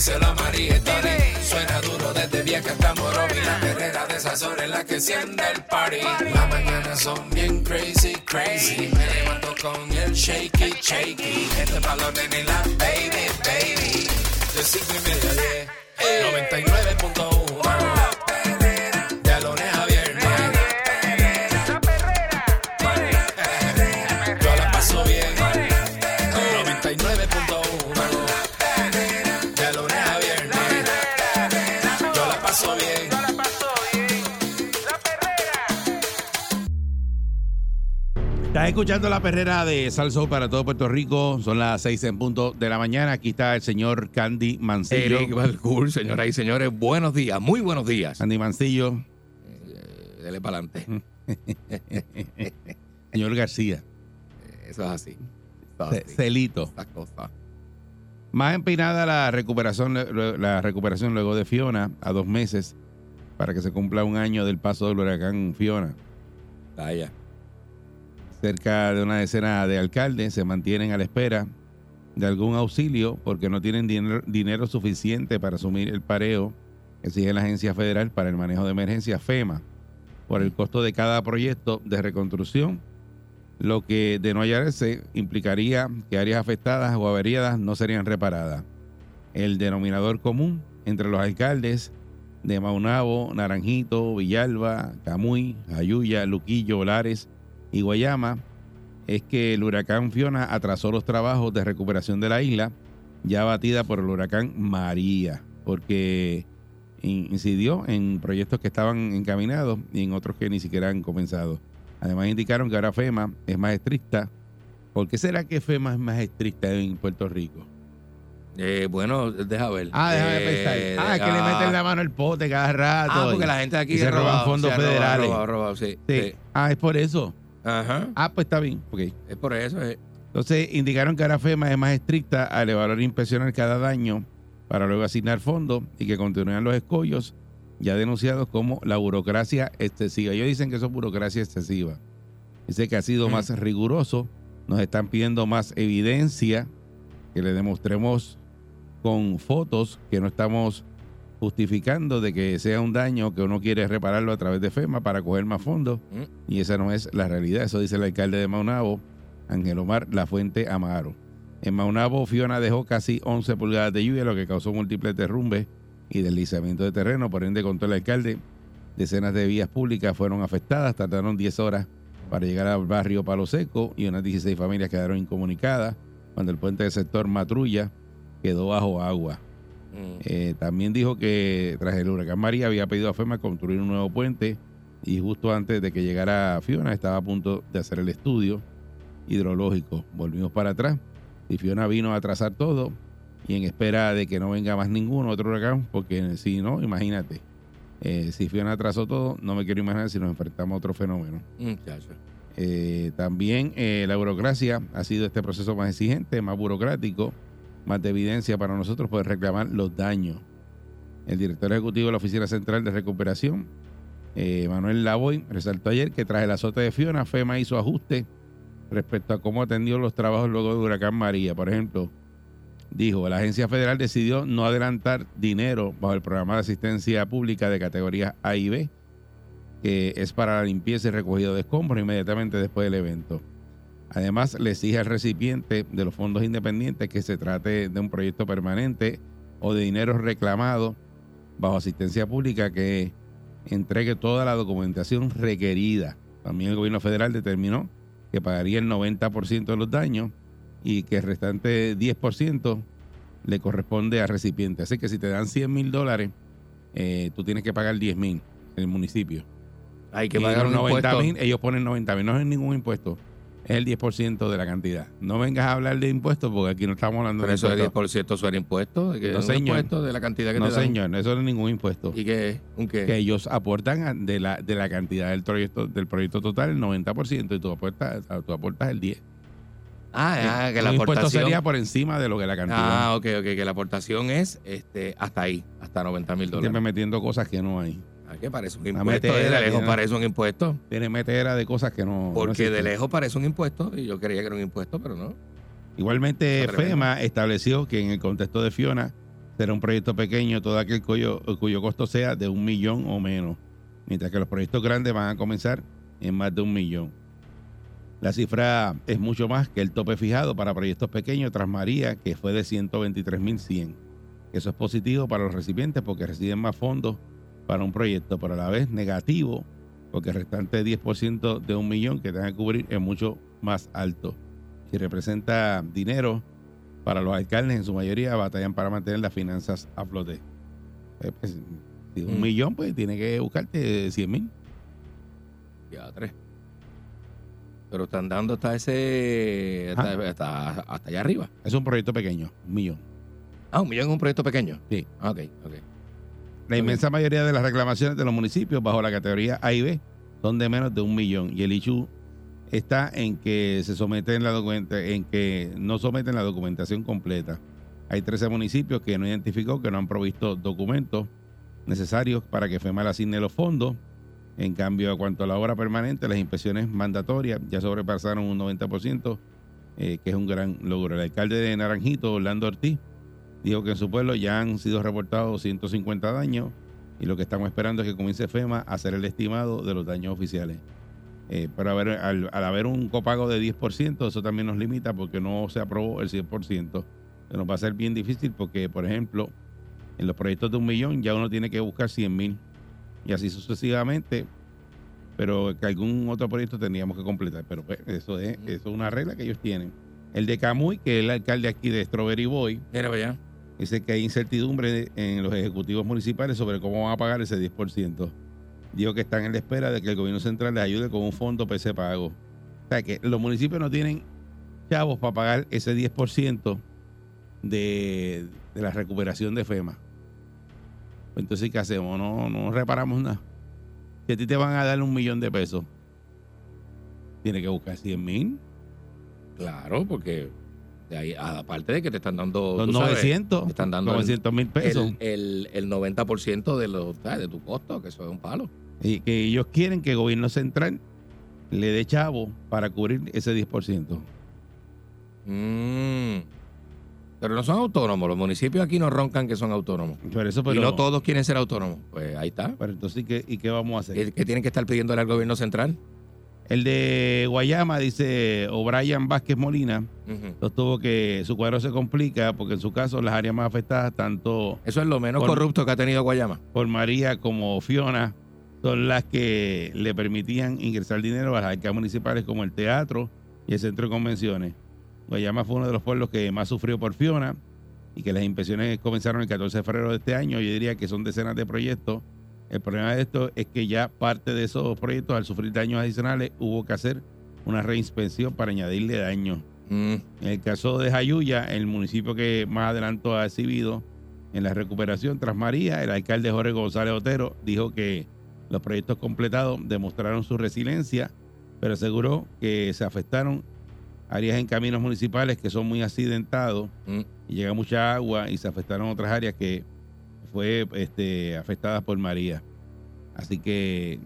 díselo a María y Tony. Suena duro desde vieja hasta Morovi. La perrera de esas horas en la que enciende el party. Las mañanas son bien crazy, crazy. Me levanto con el shaky, shaky. Este balón en la baby, baby. De cinco y media diez. 99.1 Estás escuchando la perrera de Salso para todo Puerto Rico. Son las seis en punto de la mañana. Aquí está el señor Candy Mancillo. Eric señoras y señores, buenos días, muy buenos días. Candy Mancillo. Dele para adelante. Señor García. Eso es así. Eso es Ce- así. Celito. Más empinada la recuperación, la recuperación luego de Fiona a dos meses para que se cumpla un año del paso del huracán Fiona. Vaya. Cerca de una decena de alcaldes se mantienen a la espera de algún auxilio porque no tienen dinero, suficiente para asumir el pareo que exige la Agencia Federal para el Manejo de Emergencia FEMA por el costo de cada proyecto de reconstrucción, lo que de no hallarse implicaría que áreas afectadas o averiadas no serían reparadas. El denominador común entre los alcaldes de Maunabo, Naranjito, Villalba, Camuy, Ayuya, Luquillo, Lares y Guayama es que el huracán Fiona atrasó los trabajos de recuperación de la isla, ya batida por el huracán María, porque in- incidió en proyectos que estaban encaminados y en otros que ni siquiera han comenzado. Además indicaron que ahora FEMA es más estricta. ¿Por qué será que FEMA es más estricta en Puerto Rico? Eh, bueno, deja ver. Ah, déjame Eh, pensar. Ah, es que le meten la mano al pote cada rato. Ah, porque y- la gente aquí y se roban fondos se ha robado, federales. robado, robado, sí, Sí. sí. Ah, es por eso. Ajá. Ah, pues está bien. Ok. Es por eso. eh. Entonces indicaron que ahora FEMA es más estricta al evaluar e inspeccionar cada daño para luego asignar fondos y que continúan los escollos ya denunciados como la burocracia excesiva. Ellos dicen que eso es burocracia excesiva. Dice que ha sido Mm. más riguroso. Nos están pidiendo más evidencia que le demostremos con fotos que no estamos justificando de que sea un daño que uno quiere repararlo a través de FEMA para coger más fondos. Mm. Y esa no es la realidad. Eso dice el alcalde de Maunabo, Ángel Omar La Fuente Amaro. En Maunabo, Fiona dejó casi 11 pulgadas de lluvia, lo que causó múltiples derrumbes y deslizamiento de terreno. Por ende, contó el alcalde, decenas de vías públicas fueron afectadas. Tardaron 10 horas para llegar al barrio Palo Seco y unas 16 familias quedaron incomunicadas cuando el puente del sector Matrulla quedó bajo agua. Mm. Eh, también dijo que tras el huracán María había pedido a FEMA construir un nuevo puente y justo antes de que llegara Fiona estaba a punto de hacer el estudio hidrológico. Volvimos para atrás y Fiona vino a atrasar todo y en espera de que no venga más ninguno otro huracán, porque si no, imagínate, eh, si Fiona atrasó todo, no me quiero imaginar si nos enfrentamos a otro fenómeno. Muchacho. Eh, también la burocracia ha sido este proceso más exigente, más burocrático, más de evidencia para nosotros poder reclamar los daños. El director ejecutivo de la Oficina Central de Recuperación, eh, Manuel Lavoy, resaltó ayer que tras el azote de Fiona, FEMA hizo ajustes respecto a cómo atendió los trabajos luego de Huracán María. Por ejemplo, dijo, la agencia federal decidió no adelantar dinero bajo el programa de asistencia pública de categorías A y B, que es para la limpieza y recogido de escombros inmediatamente después del evento. Además, le exige al recipiente de los fondos independientes que se trate de un proyecto permanente o de dinero reclamado bajo asistencia pública que entregue toda la documentación requerida. También el gobierno federal determinó que pagaría el 90% de los daños y que el restante 10% le corresponde al recipiente. Así que si te dan 100 mil dólares, eh, tú tienes que pagar 10 mil en el municipio. Hay que Y pagar los un 90 impuesto. mil, ellos ponen 90 mil, no es ningún impuesto. Es el 10% de la cantidad. No vengas a hablar de impuestos porque aquí no estamos hablando Pero de eso impuestos. 10% suena impuesto. que No, un señor. impuesto de la cantidad que No, te dan. señor, eso no es ningún impuesto. ¿Y qué es? ¿Un qué? Que ellos aportan de la, de la cantidad del proyecto, del proyecto total el 90% y tú aportas, tú aportas el 10%. Ah, ah, que la impuesto aportación. sería por encima de lo que la cantidad. Ah, ok, ok, que la aportación es este, hasta ahí, hasta 90 mil Siempre dólares. metiendo cosas que no hay. Que parece un impuesto. metera, de lejos parece un impuesto. Tiene metera de cosas que no. no Porque de lejos parece un impuesto. Y yo creía que era un impuesto, pero no. Igualmente. FEMA estableció que en el contexto de Fiona será un proyecto pequeño, todo aquel cuyo, cuyo costo sea de un millón o menos, mientras que los proyectos grandes van a comenzar en más de un millón. La cifra es mucho más que el tope fijado para proyectos pequeños tras María, que fue de 123.100. Eso es positivo para los recipientes porque reciben más fondos para un proyecto, pero a la vez negativo porque el restante 10% de un millón que tengan que cubrir es mucho más alto y representa dinero para los alcaldes, en su mayoría batallan para mantener las finanzas a flote. Eh, pues, si un Mm. millón, pues tiene que buscarte 100 mil. Ya, tres. Pero están dando hasta ese. Hasta, hasta, hasta allá arriba. Es un proyecto pequeño, un millón. Ah, un millón es un proyecto pequeño. Sí. Ah, Ok, ok. La inmensa mayoría de las reclamaciones de los municipios bajo la categoría A y B son de menos de un millón y el ICHU está en que se someten la documenta en que no someten la documentación completa. Hay 13 municipios que no identificó que no han provisto documentos necesarios para que FEMA le asigne los fondos. En cambio, a cuanto a la obra permanente, las inspecciones mandatorias ya sobrepasaron un 90%, eh, que es un gran logro. El alcalde de Naranjito, Orlando Ortiz, dijo que en su pueblo ya han sido reportados 150 daños y lo que estamos esperando es que comience FEMA a hacer el estimado de los daños oficiales. Eh, pero al, al haber un copago de 10%, eso también nos limita porque no se aprobó el 100%. Se nos va a ser bien difícil porque, por ejemplo, en los proyectos de un millón ya uno tiene que buscar 100 mil y así sucesivamente, pero que algún otro proyecto tendríamos que completar. Pero pues, eso, es, eso es una regla que ellos tienen. El de Camuy, que es el alcalde aquí de Strawberry Boy, Mira allá. Dice que hay incertidumbre en los ejecutivos municipales sobre cómo van a pagar ese 10%. Dijo que están en la espera de que el gobierno central les ayude con un fondo ese pago. O sea que los municipios no tienen chavos para pagar ese 10% de, de la recuperación de FEMA. Entonces, ¿qué hacemos? No, no reparamos nada. Si a ti te van a dar un millón de pesos, tienes que buscar 100 mil, Claro, porque de ahí, aparte de que te están dando. los tú sabes, 900, te están dando el- 900 mil pesos. el, el, el 90% de, los, de tu costo, que eso es un palo. y que ellos quieren que el gobierno central le dé chavo para cubrir ese 10%. Mm. Pero no son autónomos. Los municipios aquí no roncan que son autónomos. Por eso, pero, y no todos quieren ser autónomos. Pues ahí está. pero entonces, ¿y qué, y qué vamos a hacer? ¿Qué, qué tienen que estar pidiéndole al gobierno central? El de Guayama, dice O'Brien Vázquez Molina, Ujú. sostuvo que su cuadro se complica porque en su caso las áreas más afectadas, tanto Eso es lo menos Por- corrupto que ha tenido Guayama. por María como Fiona, son las que le permitían ingresar dinero a las arcas municipales como el teatro y el centro de convenciones. Guayama fue uno de los pueblos que más sufrió por Fiona y que las inspecciones comenzaron el 14 de febrero de este año. Yo diría que son decenas de proyectos. El problema de esto es que ya parte de esos proyectos, al sufrir daños adicionales, hubo que hacer una reinspección para añadirle daños. Mm. En el caso de Jayuya, el municipio que más adelanto ha exhibido en la recuperación tras María, el alcalde Jorge González Otero dijo que los proyectos completados demostraron su resiliencia, pero aseguró que se afectaron áreas en caminos municipales que son muy accidentados Mm. y llega mucha agua y se afectaron otras áreas que fue este, afectadas por María. Así que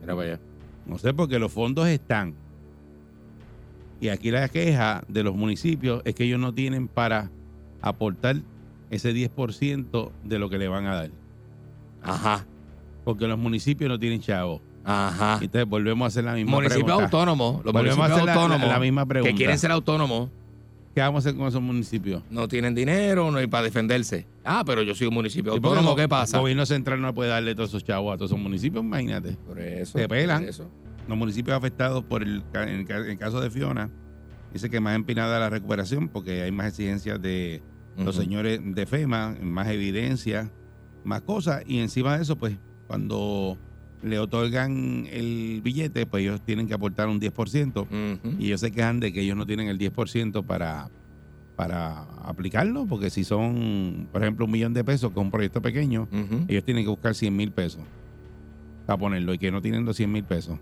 Mira para allá. no sé, porque los fondos están. Y aquí la queja de los municipios es que ellos no tienen para aportar ese 10% de lo que le van a dar. Ajá. Porque los municipios no tienen chavo. Ajá. Entonces volvemos a hacer la misma pregunta. autónomos. Los Volvemos a hacer la- autónomos. la misma pregunta. Que quieren ser autónomos. ¿Qué vamos a hacer con esos municipios? No tienen dinero no hay para defenderse. Ah, pero yo soy un municipio Sí, autónomo. ¿Qué pasa? El gobierno central no puede darle todos esos chavos a todos esos municipios, imagínate. Por eso. Se pelan. por eso. Los municipios afectados por el, en el, caso de Fiona, dice que más empinada la recuperación porque hay más exigencias de los señores de FEMA, más evidencia, más cosas. Y encima de eso, pues, cuando le otorgan el billete, pues ellos tienen que aportar un 10%. Ujú. Y ellos se quejan de que ellos no tienen el 10% para, para aplicarlo, porque si son, por ejemplo, un millón de pesos con un proyecto pequeño, ellos tienen que buscar 100 mil pesos para ponerlo y que no tienen los 100 mil pesos.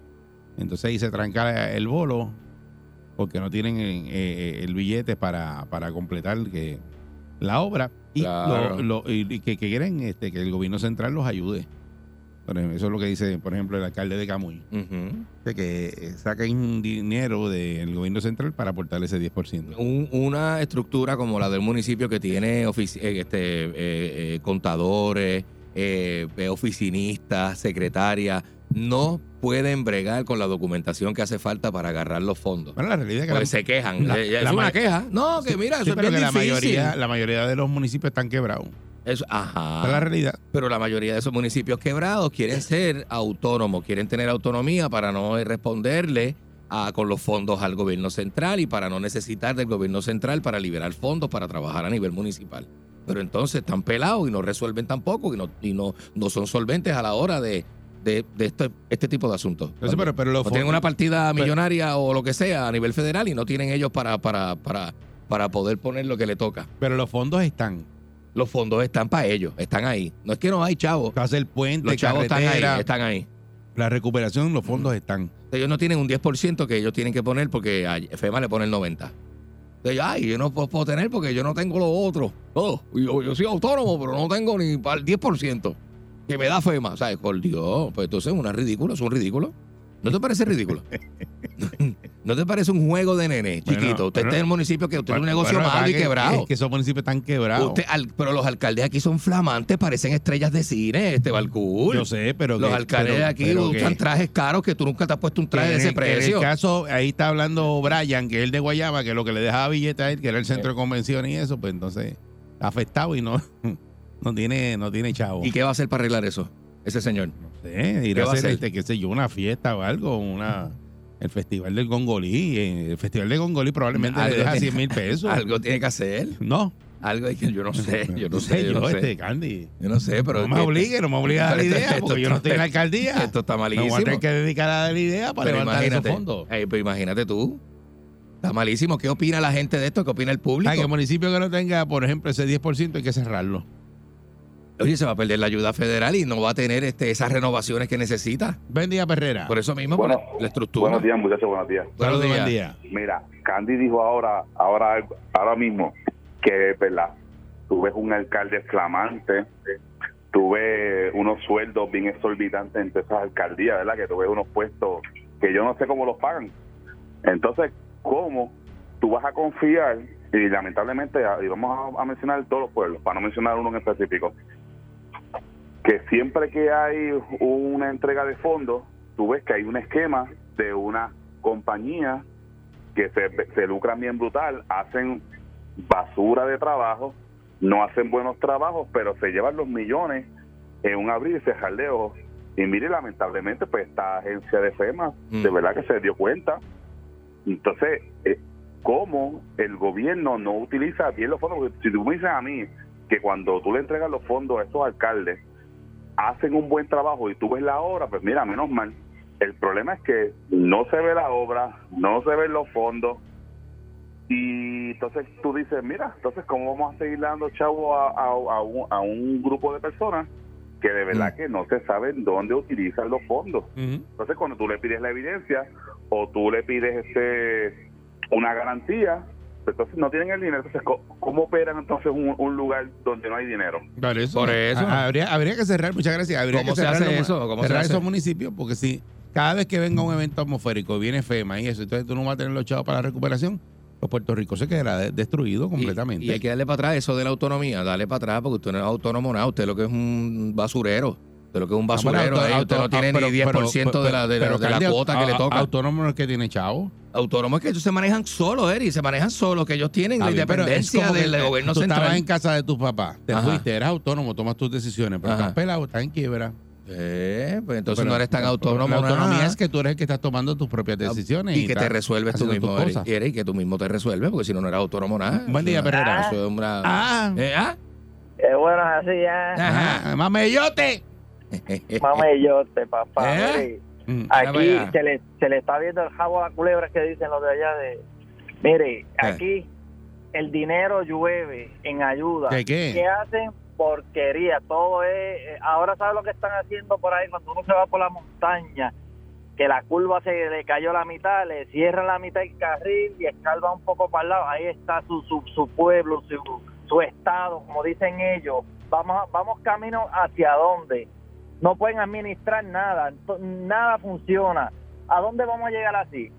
Entonces ahí se tranca el bolo porque no tienen eh, eh, el billete para, para completar que, la obra y, Claro. lo- lo- y- y que, que quieren este, que el gobierno central los ayude. Eso es lo que dice, por ejemplo, el alcalde de Camuy, Ujú. de que eh, saquen dinero del gobierno central para aportar ese 10%. Un- una estructura como la del municipio que tiene eh, este, eh, eh, contadores, eh, oficinistas, secretarias, no pueden bregar con la documentación que hace falta para agarrar los fondos. Bueno, la realidad es que la- se quejan. la- es la una queja. No, que Sí, mira, sí, eso es bien que la mayoría, la mayoría de los municipios están quebrados. Eso- ajá. Esa es la realidad. Pero la mayoría de esos municipios quebrados quieren ser autónomos, quieren tener autonomía para no responderle a- con los fondos al gobierno central y para no necesitar del gobierno central para liberar fondos para trabajar a nivel municipal. Pero entonces están pelados y no resuelven tampoco y no, y no, no son solventes a la hora de, de, de este, este tipo de asuntos. Entonces, pero, pero los No tienen una partida pero- millonaria o lo que sea a nivel federal y no tienen ellos para, para, para, para poder poner lo que le toca. pero los fondos están. Los fondos están para ellos, están ahí. No es que no hay chavos. Hacer puente, Los chavos están ahí, están ahí. la recuperación, los fondos están. Ellos no tienen un 10% que ellos tienen que poner porque a FEMA le pone el 90%. Entonces, ay, yo no puedo, tener porque yo no tengo lo otro. Oh, yo, yo soy autónomo, pero no tengo ni para el 10% que me da FEMA. ¿Sabes? Por Dios, pues entonces es una ridículo, es un ridículo. ¿No te parece ridículo? ¿No te parece un juego de nene, Bueno, chiquito? Usted bueno, está en el municipio que usted es un Bueno, negocio bueno, malo y quebrado. Es que esos municipios están quebrados. Usted- al- pero los alcaldes aquí son flamantes, parecen estrellas de cine, este Balcool. Yo sé, pero Los que- alcaldes pero- aquí pero usan que- trajes caros que tú nunca te has puesto un traje de ese precio. En el caso, ahí está hablando Brian, que es el de Guayama, que lo que le dejaba billete a él, que era el centro de convenciones y eso, pues entonces afectado y no, no tiene, no tiene chavo. ¿Y qué va a hacer para arreglar eso? Ese señor. No sé, ir ¿Qué a hacer, este, qué sé yo, una fiesta o algo, una el festival del Gongolí. eh, El festival del Gongolí probablemente le deja tiene- 100 mil pesos. Algo tiene que hacer. No. Algo es que yo no sé. Yo no sé. Yo no este, sé. Candy. Yo no sé, pero. no me obligue, no me obligue a dar la idea, esto porque yo no estoy en la alcaldía. Esto está Me voy malísimo. a tener que dedicar a dar la idea para Pero levantar esos fondos. Ey, pero imagínate tú. Está malísimo. ¿Qué opina la gente de esto? ¿Qué opina el público? Ah, que el municipio que no tenga, por ejemplo, ese 10% hay que cerrarlo. Oye, se va a perder la ayuda federal y no va a tener este, esas renovaciones que necesita. Buen día, Perrera. Por eso mismo, Bueno, la estructura. Buenos días, muchachos, buenos días. Buenos días. día. Mira, Candy dijo ahora, ahora, ahora mismo que es verdad. Tú ves un alcalde flamante, tú ves unos sueldos bien exorbitantes entre esas alcaldías, ¿verdad? Que tú ves unos puestos que yo no sé cómo los pagan. Entonces, ¿cómo tú vas a confiar? Y lamentablemente, y vamos a, a mencionar todos los pueblos, para no mencionar uno en específico, que siempre que hay una entrega de fondos, tú ves que hay un esquema de una compañía que se, se lucran bien brutal, hacen basura de trabajo, no hacen buenos trabajos, pero se llevan los millones en un abrir y cerrar de ojos. Y mire, lamentablemente, pues esta agencia de FEMA, Mm. de verdad que se dio cuenta. Entonces, eh, ¿cómo el gobierno no utiliza bien los fondos? Porque si tú me dices a mí que cuando tú le entregas los fondos a estos alcaldes, hacen un buen trabajo y tú ves la obra, pues mira, menos mal. El problema es que no se ve la obra, no se ven los fondos. Y entonces tú dices, mira, entonces ¿cómo vamos a seguir dando chavo a, a- a un, a un grupo de personas que de verdad Mm. que no se saben dónde utilizan los fondos? Entonces, cuando tú le pides la evidencia o tú le pides este una garantía, entonces no tienen el dinero. Entonces, ¿cómo, operan entonces un, un lugar donde no hay dinero? Por eso. Por eso. Ah, Habría, habría que cerrar, muchas gracias. Habría ¿Cómo que se cerrar hace los- eso? ¿Cómo se cerrar hace? esos municipios, porque si cada vez que venga un evento atmosférico viene FEMA y eso, entonces tú no vas a tener los chavos para la recuperación, pues Puerto Rico se quedará de- destruido completamente. Y, y hay que darle para atrás eso de la autonomía, darle para atrás porque usted no es autónomo nada, usted lo que es un basurero, usted lo que es un Ah, basurero, auto- ahí usted auto- no tiene ah, pero- ni 10% pero- de la, de la, pero, de la cuota que a- le a- toca. Autónomo no es que tiene chavo. Autónomo es que ellos se manejan solos, Eri, se manejan solos, que ellos tienen la independencia del eh, gobierno tú central. estabas en casa de tus papás, te Ajá. fuiste, eras autónomo, tomas tus decisiones, pero Ajá. estás pelado, estás en quiebra. Eh, pues entonces Pero no eres tan autónomo. La autonomía nada. es que tú eres el que estás tomando tus propias decisiones. y que te resuelves tú mismo, tus Eri, cosas. Eri, que tú mismo te resuelves, porque si no, no eres autónomo nada. Buen día, Perrera. eso es una- Ah, Eh, ah, Es bueno, así ya. Ajá. ajá, mamellote. Mamellote, papá. ¿Eh? Mm. Aquí se le, se le está viendo el jabo a la culebra que dicen los de allá de... Mire, aquí el dinero llueve en ayuda. ¿Qué qué? ¿Qué hacen? Porquería. Todo es... eh, Ahora sabes lo que están haciendo por ahí cuando uno se va por la montaña, que la curva se le cayó la mitad, le cierran la mitad del carril y escalva un poco para el lado. Ahí está su, su, su pueblo, su, su estado, como dicen ellos. Vamos, vamos camino hacia dónde. No pueden administrar nada, nada funciona. ¿A dónde vamos a llegar así?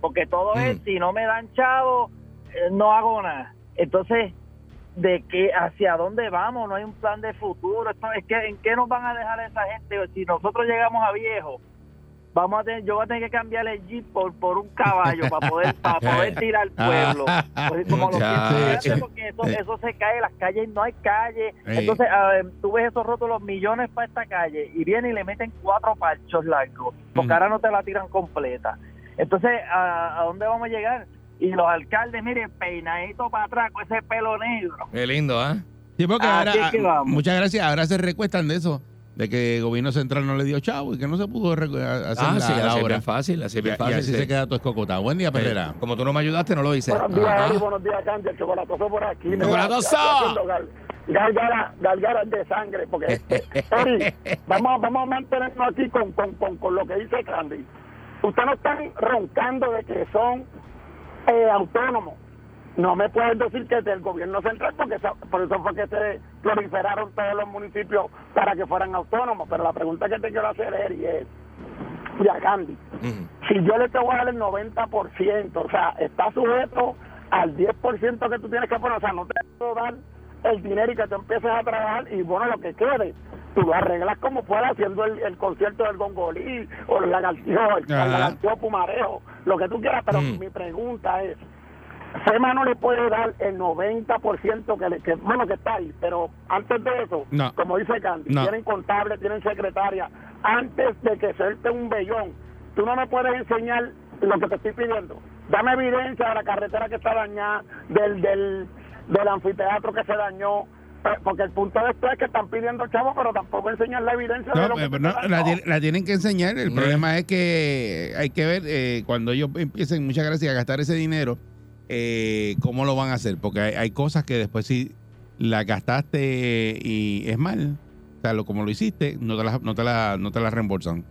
Porque todo es, Mm. si no me dan chavo, eh, no hago nada. Entonces, ¿de qué, hacia dónde vamos? No hay un plan de futuro. Esto, es que, ¿En qué nos van a dejar esa gente? Si nosotros llegamos a viejo, vamos a tener, yo voy a tener que cambiar el jeep por, por un caballo para poder, para poder tirar al pueblo. Como lo porque eso, eso se cae, las calles no hay calle. Entonces, ver, tú ves esos rótulos millones para esta calle y vienen y le meten cuatro parchos largos, porque Ujú. ahora no te la tiran completa. Entonces, ¿a, a dónde vamos a llegar? Y los alcaldes, miren, peinadito para atrás con ese pelo negro. Qué lindo, ¿ah? Sí, porque Así ahora, es que vamos. muchas gracias. Ahora se recuestan de eso, de que el gobierno central no le dio chavo y que no se pudo hacer Ah, la, sí, la así es obra. bien fácil, así es Y, bien y fácil. así sí. se queda todo escocotado. Buen día. Eh, Como tú no me ayudaste, no lo hice. Buenos días, Ajá. Buenos días, Candy, el chocolatoso por aquí. ¡Chocolatoso! gárgaras de sangre, porque Eri, vamos, vamos a mantenernos aquí con, con, con, con lo que dice Candy. Ustedes no están roncando de que son eh, autónomos. No me puedes decir que es del gobierno central, porque eso- por eso fue que se proliferaron todos los municipios para que fueran autónomos. Pero la pregunta que te quiero hacer, Eri, es, y a Candy, Ujú. si yo le te voy a dar el 90%, o sea, está sujeto al 10% que tú tienes que poner, o sea, no te puedo dar el dinero y que tú empieces a trabajar y bueno, lo que quede, tú lo arreglas como puedas haciendo el, el concierto del gongolí o el lagartijo, el, el lagartijo pumarejo, lo que tú quieras, pero Mm. mi pregunta es, FEMA no le puede dar el 90% que, le, que bueno que está ahí, pero antes de eso, No. como dice Candy, No. tienen contable, tienen secretaria, antes de que suelte un vellón, tú no me puedes enseñar lo que te estoy pidiendo. Dame evidencia de la carretera que está dañada, del, del, del anfiteatro que se dañó, eh, porque el punto de esto es que están pidiendo chavos, pero tampoco enseñan la evidencia de No, lo que no, la tienen que enseñar. El Mm. problema es que hay que ver eh, cuando ellos empiecen, muchas gracias, a gastar ese dinero, eh, cómo lo van a hacer. Porque hay, hay cosas que después si la gastaste y es mal, o sea, lo, como lo hiciste, no te la, no te la, no te la reembolsan.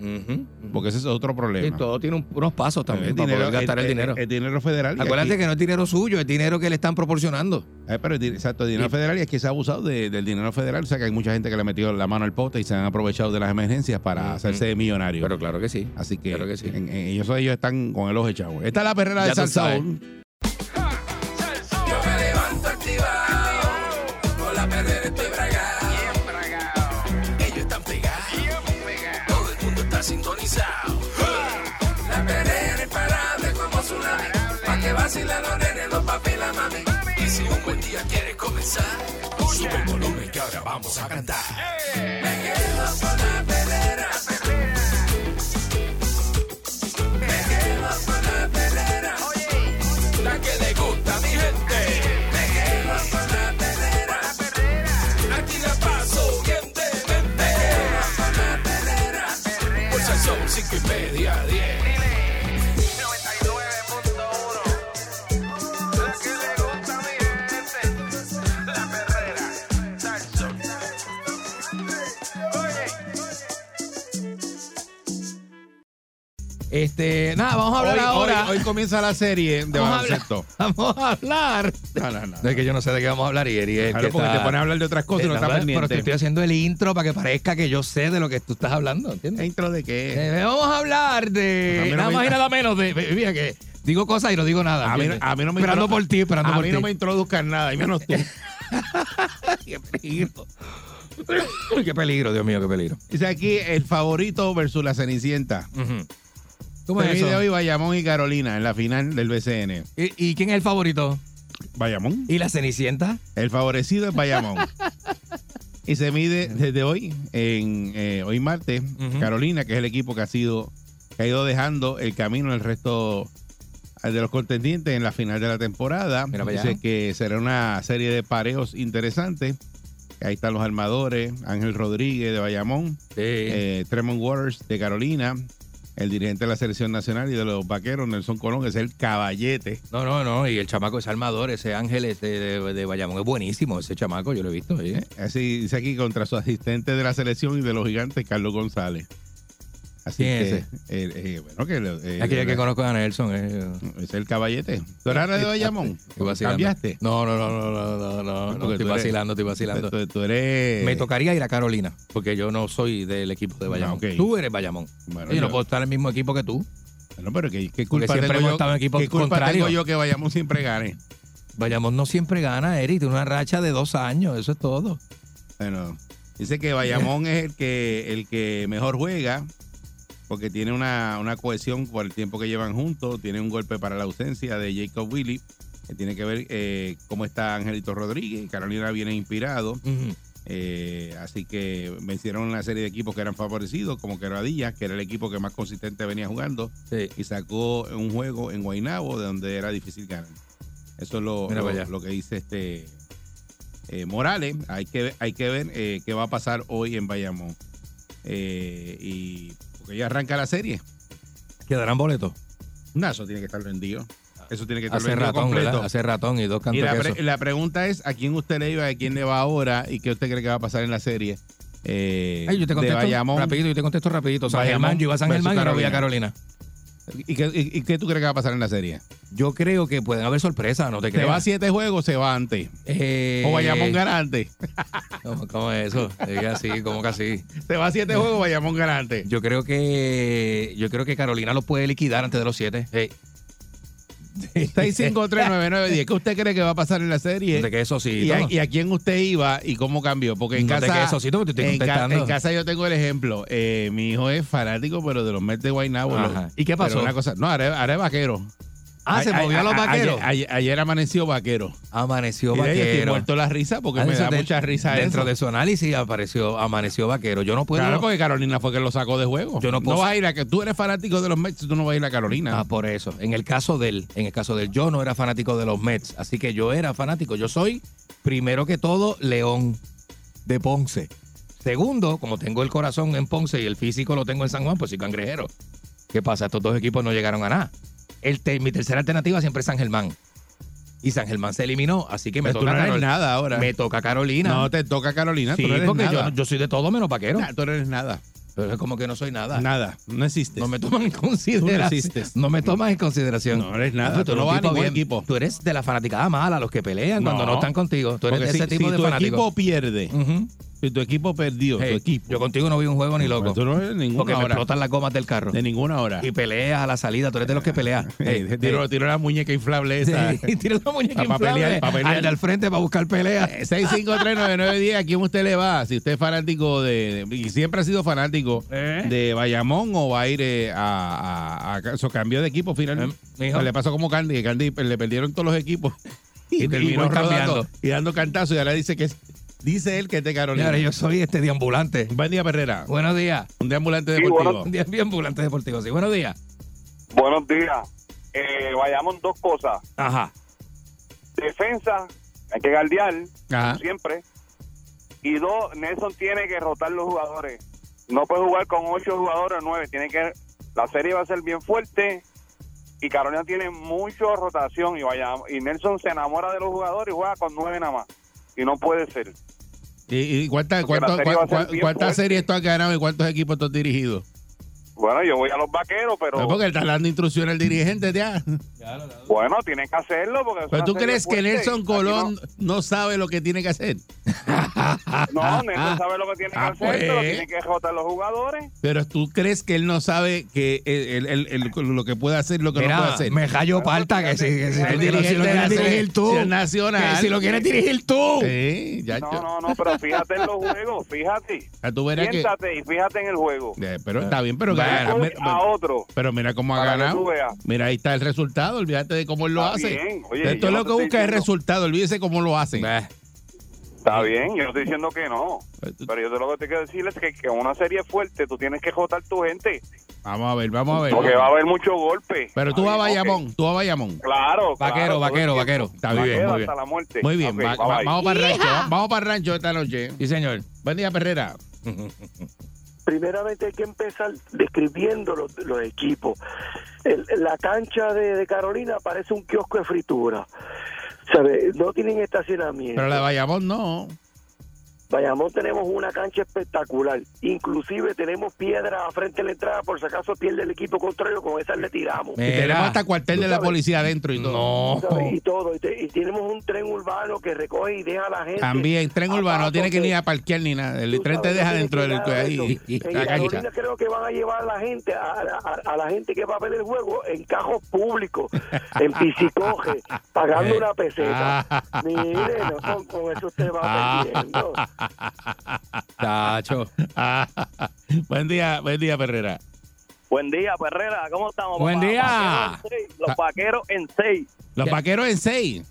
Porque ese es otro problema. todo tiene un- unos pasos también el para dinero, poder gastar el, dinero. El, dinero federal. y Acuérdate aquí- que no es dinero suyo, es dinero que le están proporcionando. Eh, pero exacto, el dinero Y- federal y es que se ha abusado de- del dinero federal. O sea, que hay mucha gente que le ha metido la mano al pote y se han aprovechado de las emergencias para hacerse millonarios. Pero claro que sí. Así que, Claro que sí. en- en- ellos, ellos están con el ojo echado. Esta es la perrera Ya de. Salsaón. Sintonizado. La perrera imparable como tsunami, pa' que vacilan los nenes, los papi y la mami. Y si un buen día quieres comenzar, sube el volumen que ahora vamos a cantar. Me quedo con la perrera, Este, nada, vamos a hablar Hoy, ahora. hoy- hoy comienza la serie de vamos, a hablar, baloncesto. vamos a hablar. No, no, no. De que yo no sé de qué vamos a hablar y es Claro, que porque está- te pones a hablar de otras cosas y no Eh, está Pero te estoy haciendo el intro para que parezca que yo sé de lo que tú estás hablando, ¿entiendes? ¿Intro de qué? Eh, vamos a hablar de A mí no nada más y nada menos de mira que digo cosas y no digo nada. A mí, a mí no me esperando por ti, esperando a por mí ti. no me introduzcan nada, y menos tú. qué peligro. qué peligro, Dios mío, qué peligro. Dice aquí el favorito versus la Cenicienta. Ujú. ¿Cómo Se es mide eso? hoy Bayamón y Carolina en la final del BCN. ¿Y, y quién es el favorito? Bayamón. ¿Y la Cenicienta? El favorecido es Bayamón. y se mide desde hoy, en eh, hoy martes. Carolina, que es el equipo que ha sido, que ha ido dejando el camino el resto de los contendientes en la final de la temporada. Mira Dice que será una serie de pareos interesantes. Ahí están los armadores, Ángel Rodríguez de Bayamón, Sí. eh, Tremont Waters de Carolina, el dirigente de la selección nacional y de los vaqueros, Nelson Colón, es el caballete. No, no, no. Y el chamaco, ese armador, ese ángel ese de, de Bayamón es buenísimo. Ese chamaco, yo lo he visto. ¿sí? Así dice aquí contra su asistente de la selección y de los gigantes, Carlos González. Así ¿Quién que, es eh, eh, bueno, que eh, Aquella que conozco a Nelson. eh, es el caballete. ¿Tú eras de Bayamón? estoy vacilando. ¿Cambiaste? No, no, no, no, no, no, no, estoy vacilando, estoy vacilando. Tú, tú eres... Me tocaría ir a Carolina, porque yo no soy del equipo de Bayamón. Ah, ok. Tú eres Bayamón. Bueno, yo, no puedo estar en el mismo equipo que tú. Bueno, pero ¿qué, qué culpa tengo yo, ¿qué culpa tengo yo que Bayamón siempre gane? Bayamón no siempre gana, Eric. Tiene una racha de dos años, eso es todo. Bueno, dice que Bayamón es el que, el que mejor juega porque tiene una, una cohesión por el tiempo que llevan juntos, tiene un golpe para la ausencia de Jacob Willy, que tiene que ver eh, cómo está Angelito Rodríguez, Carolina viene inspirado, eh, así que vencieron una serie de equipos que eran favorecidos, como Quebradillas, que era el equipo que más consistente venía jugando, Sí. y sacó un juego en Guaynabo de donde era difícil ganar. Eso es lo, lo- que dice este eh, Morales. Hay que, ver- hay que ver qué va a pasar hoy en Bayamón. Eh, y porque ya arranca la serie. ¿Quedarán boletos? No, eso tiene que estar vendido. Eso tiene que estar Hace vendido ratón, completo. ¿verdad? Hace ratón y dos Y cantos la, de pre- queso. la pregunta es a quién usted le iba, a quién le va ahora y qué usted cree que va a pasar en la serie. Eh, Ay, yo te de contesto Bayamón. rapidito, yo te contesto rapidito. San Bayamón Germán, yo iba a San Germán y no voy a Carolina. ¿Y qué, y- y qué tú crees que va a pasar en la serie? Yo creo que pueden haber sorpresas, no te ¿Se va a creas. siete juegos se va antes? Eh, ¿O Bayamón gana antes? ¿Cómo, cómo es eso? Así, como que así. ¿Se va a siete juegos Bayamón gana antes? Yo creo que yo creo que Carolina los puede liquidar antes de los siete. Hey. 6539910. ¿Qué usted cree que va a pasar en la serie? De que eso sí. ¿Y a, y a quién usted iba y cómo cambió? Porque en No casa. quedes osito, porque te estoy en, ca- en casa yo tengo el ejemplo. Eh, mi hijo es fanático, pero de los Mets de Guaynabo. ¿Y qué pasó? Una cosa, no, ahora, ahora es vaquero. Ah, se movió a los vaqueros. Ayer, amaneció vaquero. Amaneció Y ahí estoy vaquero. muerto la risa porque Ah, me da de- mucha risa Dentro eso. de su análisis apareció, amaneció vaquero. Yo no puedo. Claro, porque Carolina fue que lo sacó de juego. Yo no puedo- vas a ir a que tú eres fanático de los Mets, tú no vas a ir a Carolina. Ah, por eso. En el caso de él, en el caso de él, yo no era fanático de los Mets, así que yo era fanático. Yo soy, primero que todo, León de Ponce. Segundo, como tengo el corazón en Ponce y el físico lo tengo en San Juan, pues soy cangrejero. ¿Qué pasa? Estos dos equipos no llegaron a nada. El te- mi tercera alternativa siempre es San Germán. Y San Germán se eliminó, así que me Pero tú toca no eres Carol- nada ahora. Me toca Carolina. No te toca Carolina, sí, tú no eres porque nada. yo, soy de todo menos vaquero. Nah, tú no eres nada. Pero es como que no soy nada. Nada. No existes. No me toman en consideración. existes. No me tomas en consideración. No eres nada. Tú no vas a ningún bien- equipo. Tú eres de la fanaticada mala, los que pelean cuando No. no están contigo. Tú eres Porque de ese si, tipo si de tu fanático. equipo pierde, Ujú. Si tu equipo perdió, Hey, tu equipo. Yo contigo no vi un juego ni loco. Pues tú no eres ninguna porque me hora. explotan las gomas del carro. De ninguna hora. Y peleas a la salida. Tú eres de los que peleas. Hey, Hey, tiro, tiro la muñeca inflable esa. Sí, tira la muñeca Pa' inflable pelear, pa' pelear. al al frente para buscar pelea. Eh, 6539910, ¿a quién usted le va? Si usted es fanático de, de- y siempre ha sido fanático ¿Eh? de Bayamón o va a ir eh, a, a, a- so, cambió de equipo finalmente. Eh, mijo. le pasó como Candy, que Candy pues, le perdieron todos los equipos y, Y- y terminó rodando cambiando. y dando cantazos y ahora dice que es, dice él que es de Carolina. Yo soy este deambulante. Buen día, Perrera. Buenos días. Un deambulante Sí, deportivo. bueno. Un deambulante deportivo. Sí, buenos días. Buenos días. Eh, vayamos dos cosas. Ajá. Defensa, hay que guardiar, Ajá. siempre. Y dos, Nelson tiene que rotar los jugadores. No puede jugar con ocho jugadores o nueve. Tiene que, la serie va a ser bien fuerte. Y Carolina tiene mucha rotación. Y, vaya, y Nelson se enamora de los jugadores y juega con nueve nada más. Y no puede ser. ¿Y, y cuántas serie va a ser cua- bien cuántas fuerte. series tú has ganado y cuántos equipos tú has dirigido? Bueno, yo voy a los vaqueros, pero No, porque él está dando instrucciones al dirigente ya. Bueno, tiene que hacerlo. Porque Pero tú crees que. Nelson Colón no sabe lo que tiene que hacer. No, Nelson sabe lo que tiene que Ah, hacer, pues. pero tiene que rotar los jugadores. Pero tú crees que él no sabe que lo que puede hacer, lo que no puede hacer. me hallo palta que si, que si, El si lo quieres dirigir tú. selección nacional. Que si lo quieres dirigir tú. Sí, ya, No, no, no, pero fíjate en los juegos, fíjate. ya tú verás que. Siéntate y fíjate en el juego. Eh, pero está bien, pero, Bueno, gana- a otro. pero mira cómo ha ganado. Mira, ahí está el resultado. Olvídate de cómo él lo Está hace. bien. Oye, Esto es lo que busca es diciendo- resultado. Olvídese cómo lo hace. Bah. Está bien, yo no estoy diciendo que no. Tú- Pero yo te lo que te quiero decir es que, que una serie fuerte tú tienes que jotar tu gente. Vamos a ver, vamos a ver. Porque va a haber mucho golpe. Pero tú a Bayamón, tú vas a Bayamón. Claro, Vaquero, claro, vaquero, vaquero. Está bien, Vaquero muy bien. hasta la muerte. Muy bien, Ok, va- bye, va- bye. vamos para el rancho, va- vamos para el rancho esta noche. Sí, señor. Buen día, Perrera. primeramente hay que empezar describiendo los, equipos. La cancha de, de Carolina parece un kiosco de fritura. ¿Sabe? No tienen estacionamiento. Pero la de Bayamón no. Bayamón tenemos una cancha espectacular. Inclusive tenemos piedra frente a la entrada por si acaso pierde el equipo contrario, con esas le tiramos. Y tenemos Mira. hasta cuartel de la policía adentro y todo. Y todo. Y, te- y tenemos un tren urbano que recoge y deja a la gente. También, tren urbano, no tiene que ni a parquear ni nada. El tren te deja dentro del de ahí. eso. y- En la Carolina cancha. creo que van a llevar a la gente, a, a- a la gente que va a ver el juego en cajos públicos, en piscicoge, pagando una peseta. Mire, no, con, con eso usted va perdiendo. Tacho. buen día, buen día, Perrera. Buen día, Perrera. ¿Cómo estamos? Buen papá? día. Vaqueros en seis, Los vaqueros en seis. Los vaqueros en seis.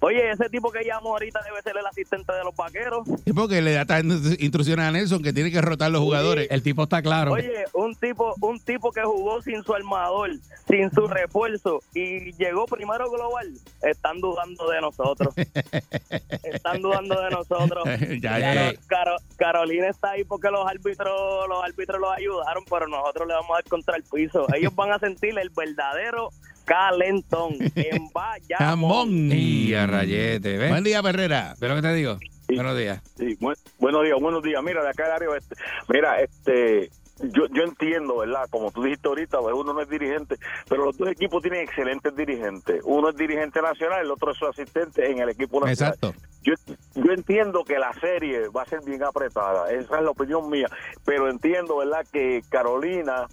Oye, ese tipo que llamó ahorita debe ser el asistente de los vaqueros. Es porque le da tan- instrucciones a Nelson que tiene que rotar los jugadores. El tipo está claro. Oye, un tipo, un tipo que jugó sin su armador, sin su refuerzo y llegó primero global. Están dudando de nosotros. Están dudando de nosotros. Ya, ya. Caro- Caro- Carolina está ahí porque los árbitros, los árbitros los ayudaron, pero nosotros le vamos a dar contra el piso. Ellos van a sentir el verdadero calentón en Bayamón. Jamón. Y a rayete, ¿ves? Buen día, Perrera. ¿Ves lo que te digo? Buenos días. Sí, buenos días, buenos días. Mira, de acá del área oeste. Mira, este, yo, yo entiendo, ¿verdad? Como tú dijiste ahorita, pues, uno no es dirigente, pero los dos equipos tienen excelentes dirigentes. Uno es dirigente nacional, el otro es su asistente en el equipo nacional. Exacto. Yo, yo entiendo que la serie va a ser bien apretada, esa es la opinión mía, pero entiendo, ¿verdad?, que Carolina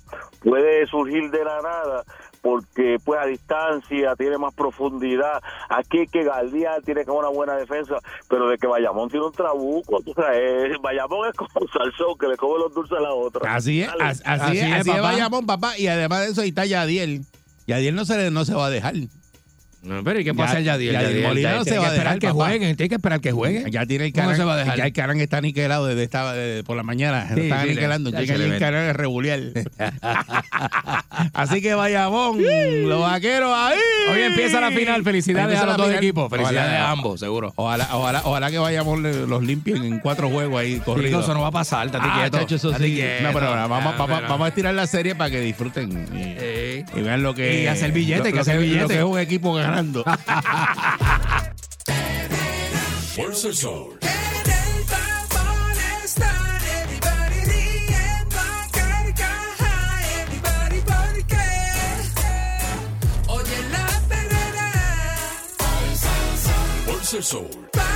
puede surgir de la nada porque pues a distancia tiene más profundidad. Aquí hay que Galdiar tiene como una buena defensa, pero de que Bayamón tiene un trabuco, tú sabes, Bayamón es como Salsón que le come los dulces a la otra. Así es, así, Así es, así es papá. Bayamón, papá. Y además de eso, ahí está Yadiel. Yadiel no se, le- no se va a dejar. No, pero ¿y qué pasa ya Yadiel? Yadiel Yadiel, Molina ya- no se va a esperar dejar, que papá. jueguen, tiene que esperar que jueguen. Ya tiene el ¿Cómo canal, se va a dejar? Ya el canal está aniquilado desde esta, de- por la mañana. Sí, está sí, aniquilando. ya Llega el de rebuliar. Así que Bayamón, los vaqueros ahí. Hoy empieza la final. Felicidades a los dos final. equipos. Felicidades Ojalá- a ambos, seguro. Ojalá, ojalá, ojalá que Bayamón los limpien en cuatro juegos ahí corridos. eso no va a pasar, estate Ah, quieto. chacho, eso sí. No, pero ahora vamos, a estirar la serie para que disfruten y, Sí. vean lo que Y hacer billete, lo- que hacer Lo billete. que es un equipo ganando. Fuerza el Sol. Fuerza el Sol.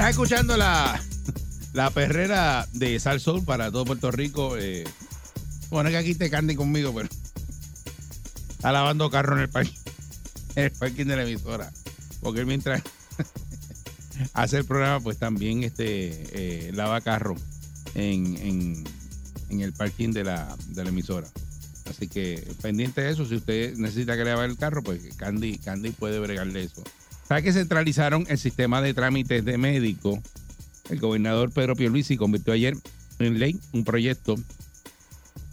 Estás escuchando la, la perrera de Sal Soul para todo Puerto Rico. Eh, bueno, es que aquí te canden conmigo, pero está lavando carro en el parque, en el parking de la emisora. Porque mientras hace el programa, pues también este eh, lava carro en, en, en el parking de la, de la emisora. Así que pendiente de eso, si usted necesita que le lave el carro, pues Candy, Candy puede bregarle eso. ¿Sabe que centralizaron el sistema de trámites de médico? El gobernador Pedro Pierluisi convirtió ayer en ley un proyecto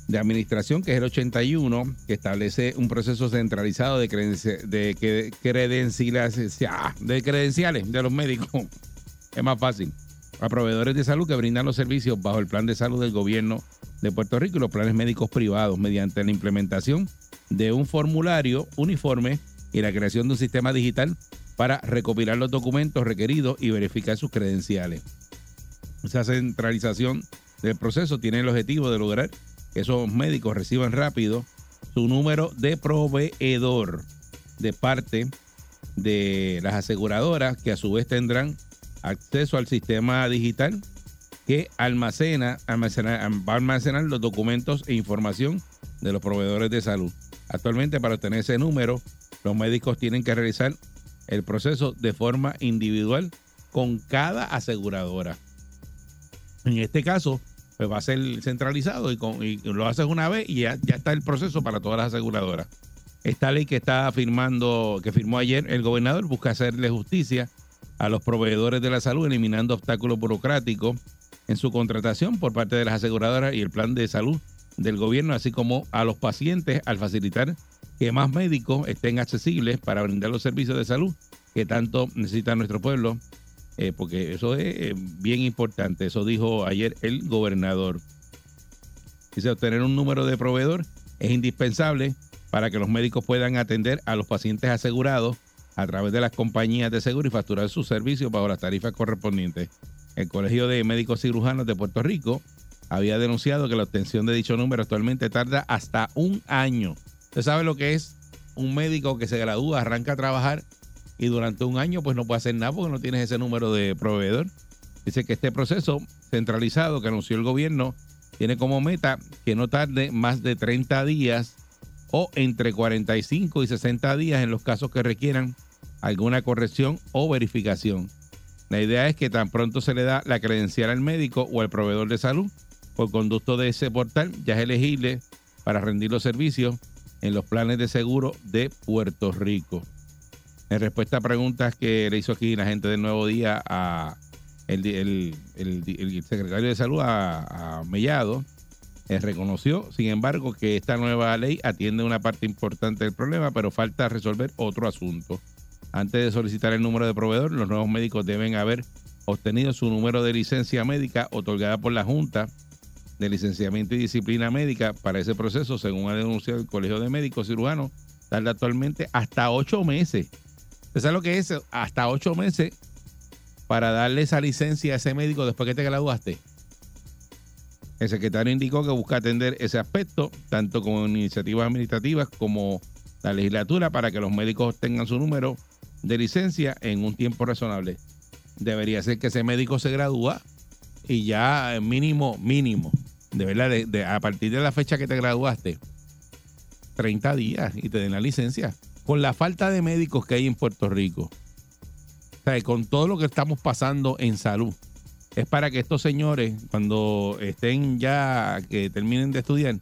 de administración que es el 81, que establece un proceso centralizado de, de, credenciales, ah, de credenciales de los médicos. Es más fácil. A proveedores de salud que brindan los servicios bajo el plan de salud del gobierno de Puerto Rico y los planes médicos privados mediante la implementación de un formulario uniforme y la creación de un sistema digital para recopilar los documentos requeridos y verificar sus credenciales. Esa centralización del proceso tiene el objetivo de lograr que esos médicos reciban rápido su número de proveedor de parte de las aseguradoras que a su vez tendrán acceso al sistema digital que almacena, almacena- va a almacenar los documentos e información de los proveedores de salud. Actualmente para obtener ese número, los médicos tienen que realizar el proceso de forma individual con cada aseguradora. En este caso, pues va a ser centralizado y, con- lo haces una vez y ya, ya está el proceso para todas las aseguradoras. Esta ley que está firmando, que firmó ayer el gobernador, busca hacerle justicia a los proveedores de la salud, eliminando obstáculos burocráticos en su contratación por parte de las aseguradoras y el plan de salud del gobierno, así como a los pacientes al facilitar que más médicos estén accesibles para brindar los servicios de salud que tanto necesita nuestro pueblo, eh, porque eso es eh, bien importante. Eso dijo ayer el gobernador. Dice, obtener un número de proveedor es indispensable para que los médicos puedan atender a los pacientes asegurados a través de las compañías de seguro y facturar sus servicios bajo las tarifas correspondientes. El Colegio de Médicos Cirujanos de Puerto Rico había denunciado que la obtención de dicho número actualmente tarda hasta un año. ¿Usted sabe lo que es un médico que se gradúa, arranca a trabajar y durante un año pues no puede hacer nada porque no tienes ese número de proveedor? Dice que este proceso centralizado que anunció el gobierno tiene como meta que no tarde más de 30 días o entre 45 y 60 días en los casos que requieran alguna corrección o verificación. La idea es que tan pronto se le da la credencial al médico o al proveedor de salud por conducto de ese portal, ya es elegible para rendir los servicios en los planes de seguro de Puerto Rico. En respuesta a preguntas que le hizo aquí la gente del Nuevo Día el- el secretario de Salud, a, a Mellado, eh, reconoció, sin embargo, que esta nueva ley atiende una parte importante del problema, pero falta resolver otro asunto. Antes de solicitar el número de proveedor, los nuevos médicos deben haber obtenido su número de licencia médica otorgada por la Junta de Licenciamiento y Disciplina Médica para ese proceso, según ha denunciado el Colegio de Médicos Cirujanos, tarda actualmente hasta ocho meses. ¿Usted sabe lo que es? Hasta ocho meses para darle esa licencia a ese médico después que te graduaste. El secretario indicó que busca atender ese aspecto, tanto con iniciativas administrativas como la legislatura, para que los médicos tengan su número de licencia en un tiempo razonable. Debería ser que ese médico se gradúa y ya eh, mínimo, mínimo, de verdad, de- a partir de la fecha que te graduaste, 30 días y te den la licencia. Con la falta de médicos que hay en Puerto Rico, o sea, con todo lo que estamos pasando en salud, es para que estos señores, cuando estén ya, que terminen de estudiar,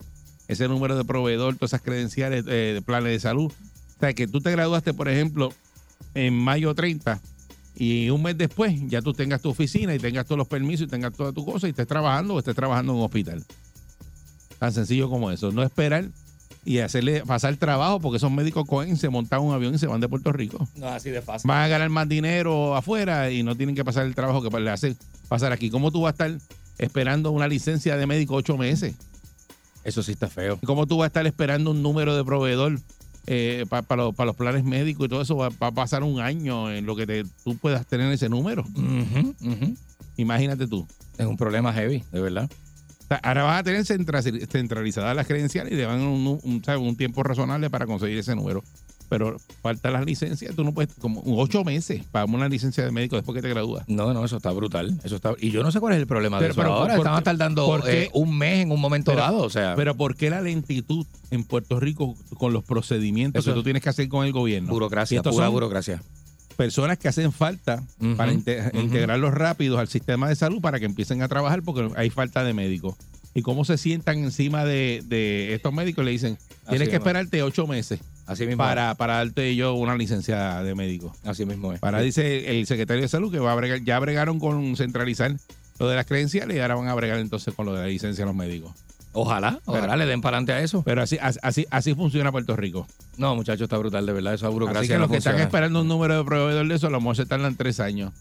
ese número de proveedor, todas esas credenciales eh, de planes de salud, o sea, que tú te graduaste, por ejemplo, en mayo 30 y un mes después ya tú tengas tu oficina y tengas todos los permisos y tengas toda tu cosa y estés trabajando o estés trabajando en un hospital. Tan sencillo como eso. No esperar y hacerle pasar trabajo porque esos médicos cogen, se montan un avión y se van de Puerto Rico. No es así de fácil. Van a ganar más dinero afuera y no tienen que pasar el trabajo que le hacen pasar aquí. ¿Cómo tú vas a estar esperando una licencia de médico ocho meses? Eso sí está feo. ¿Cómo tú vas a estar esperando un número de proveedor para los, pa los planes médicos y todo eso? Va, va a pasar un año en lo que te- tú puedas tener ese número. Imagínate tú. Es un problema heavy, de verdad. O sea, ahora vas a tener centra- centralizadas las credenciales y le van un, un, un tiempo razonable para conseguir ese número. Pero falta las licencias, tú no puedes, como ocho meses para una licencia de médico después que te gradúas. No, no, eso está brutal. Eso está, y yo no sé cuál es el problema de Pero- eso pero ahora. ¿por Estaban qué- tardando por qué? eh, un mes en un momento Pero- dado. O sea, Pero ¿por qué la lentitud en Puerto Rico con los procedimientos Eso que tú es tienes que hacer con el gobierno? Burocracia, pura burocracia. personas que hacen falta para inte- integrarlos rápidos al sistema de salud para que empiecen a trabajar porque hay falta de médicos. Y cómo se sientan encima de, de estos médicos y le dicen, tienes Así que mismo. esperarte ocho meses Así mismo para, para darte yo una licencia de médico. Así mismo es. Para, dice el secretario de salud, que va a bregar, ya bregaron con centralizar lo de las credenciales y ahora van a bregar entonces con lo de la licencia de los médicos. Ojalá, ojalá le den para adelante a eso. Pero así, así, así funciona Puerto Rico. No, muchachos, está brutal, de verdad. Esa burocracia Así que no los que están esperando un número de proveedor de eso, a lo mejor se tardan tres años.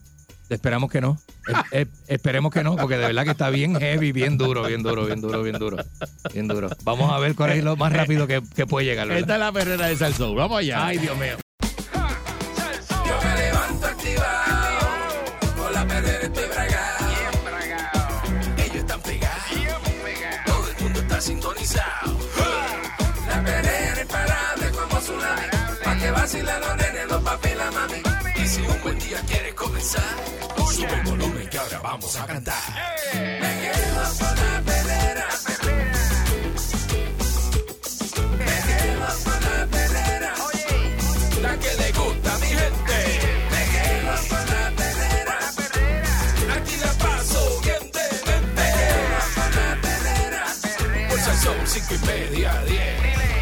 Esperamos que no. Eh, eh, esperemos que no, porque de verdad que está bien heavy, bien duro, bien duro, bien duro, bien duro. Bien duro. Vamos a ver cuál es lo más rápido que, que puede llegar. ¿verdad? Esta es la perrera de Salsón. Vamos allá. Ay, Dios mío. Yo me levanto activado, con la perrera estoy bragado. Ellos están pegados, todo el mundo está sintonizado. La perrera imparable como tsunami, pa' que vacilan buen día quiere comenzar. Sube el volumen que ahora vamos a cantar. Me quedo con la perrera. Me quedo con la perrera. Oye. La que le gusta a mi gente. Me quedo con la perrera. Aquí la paso bien de mente. Me quedo la perrera. Pues son cinco y media, diez.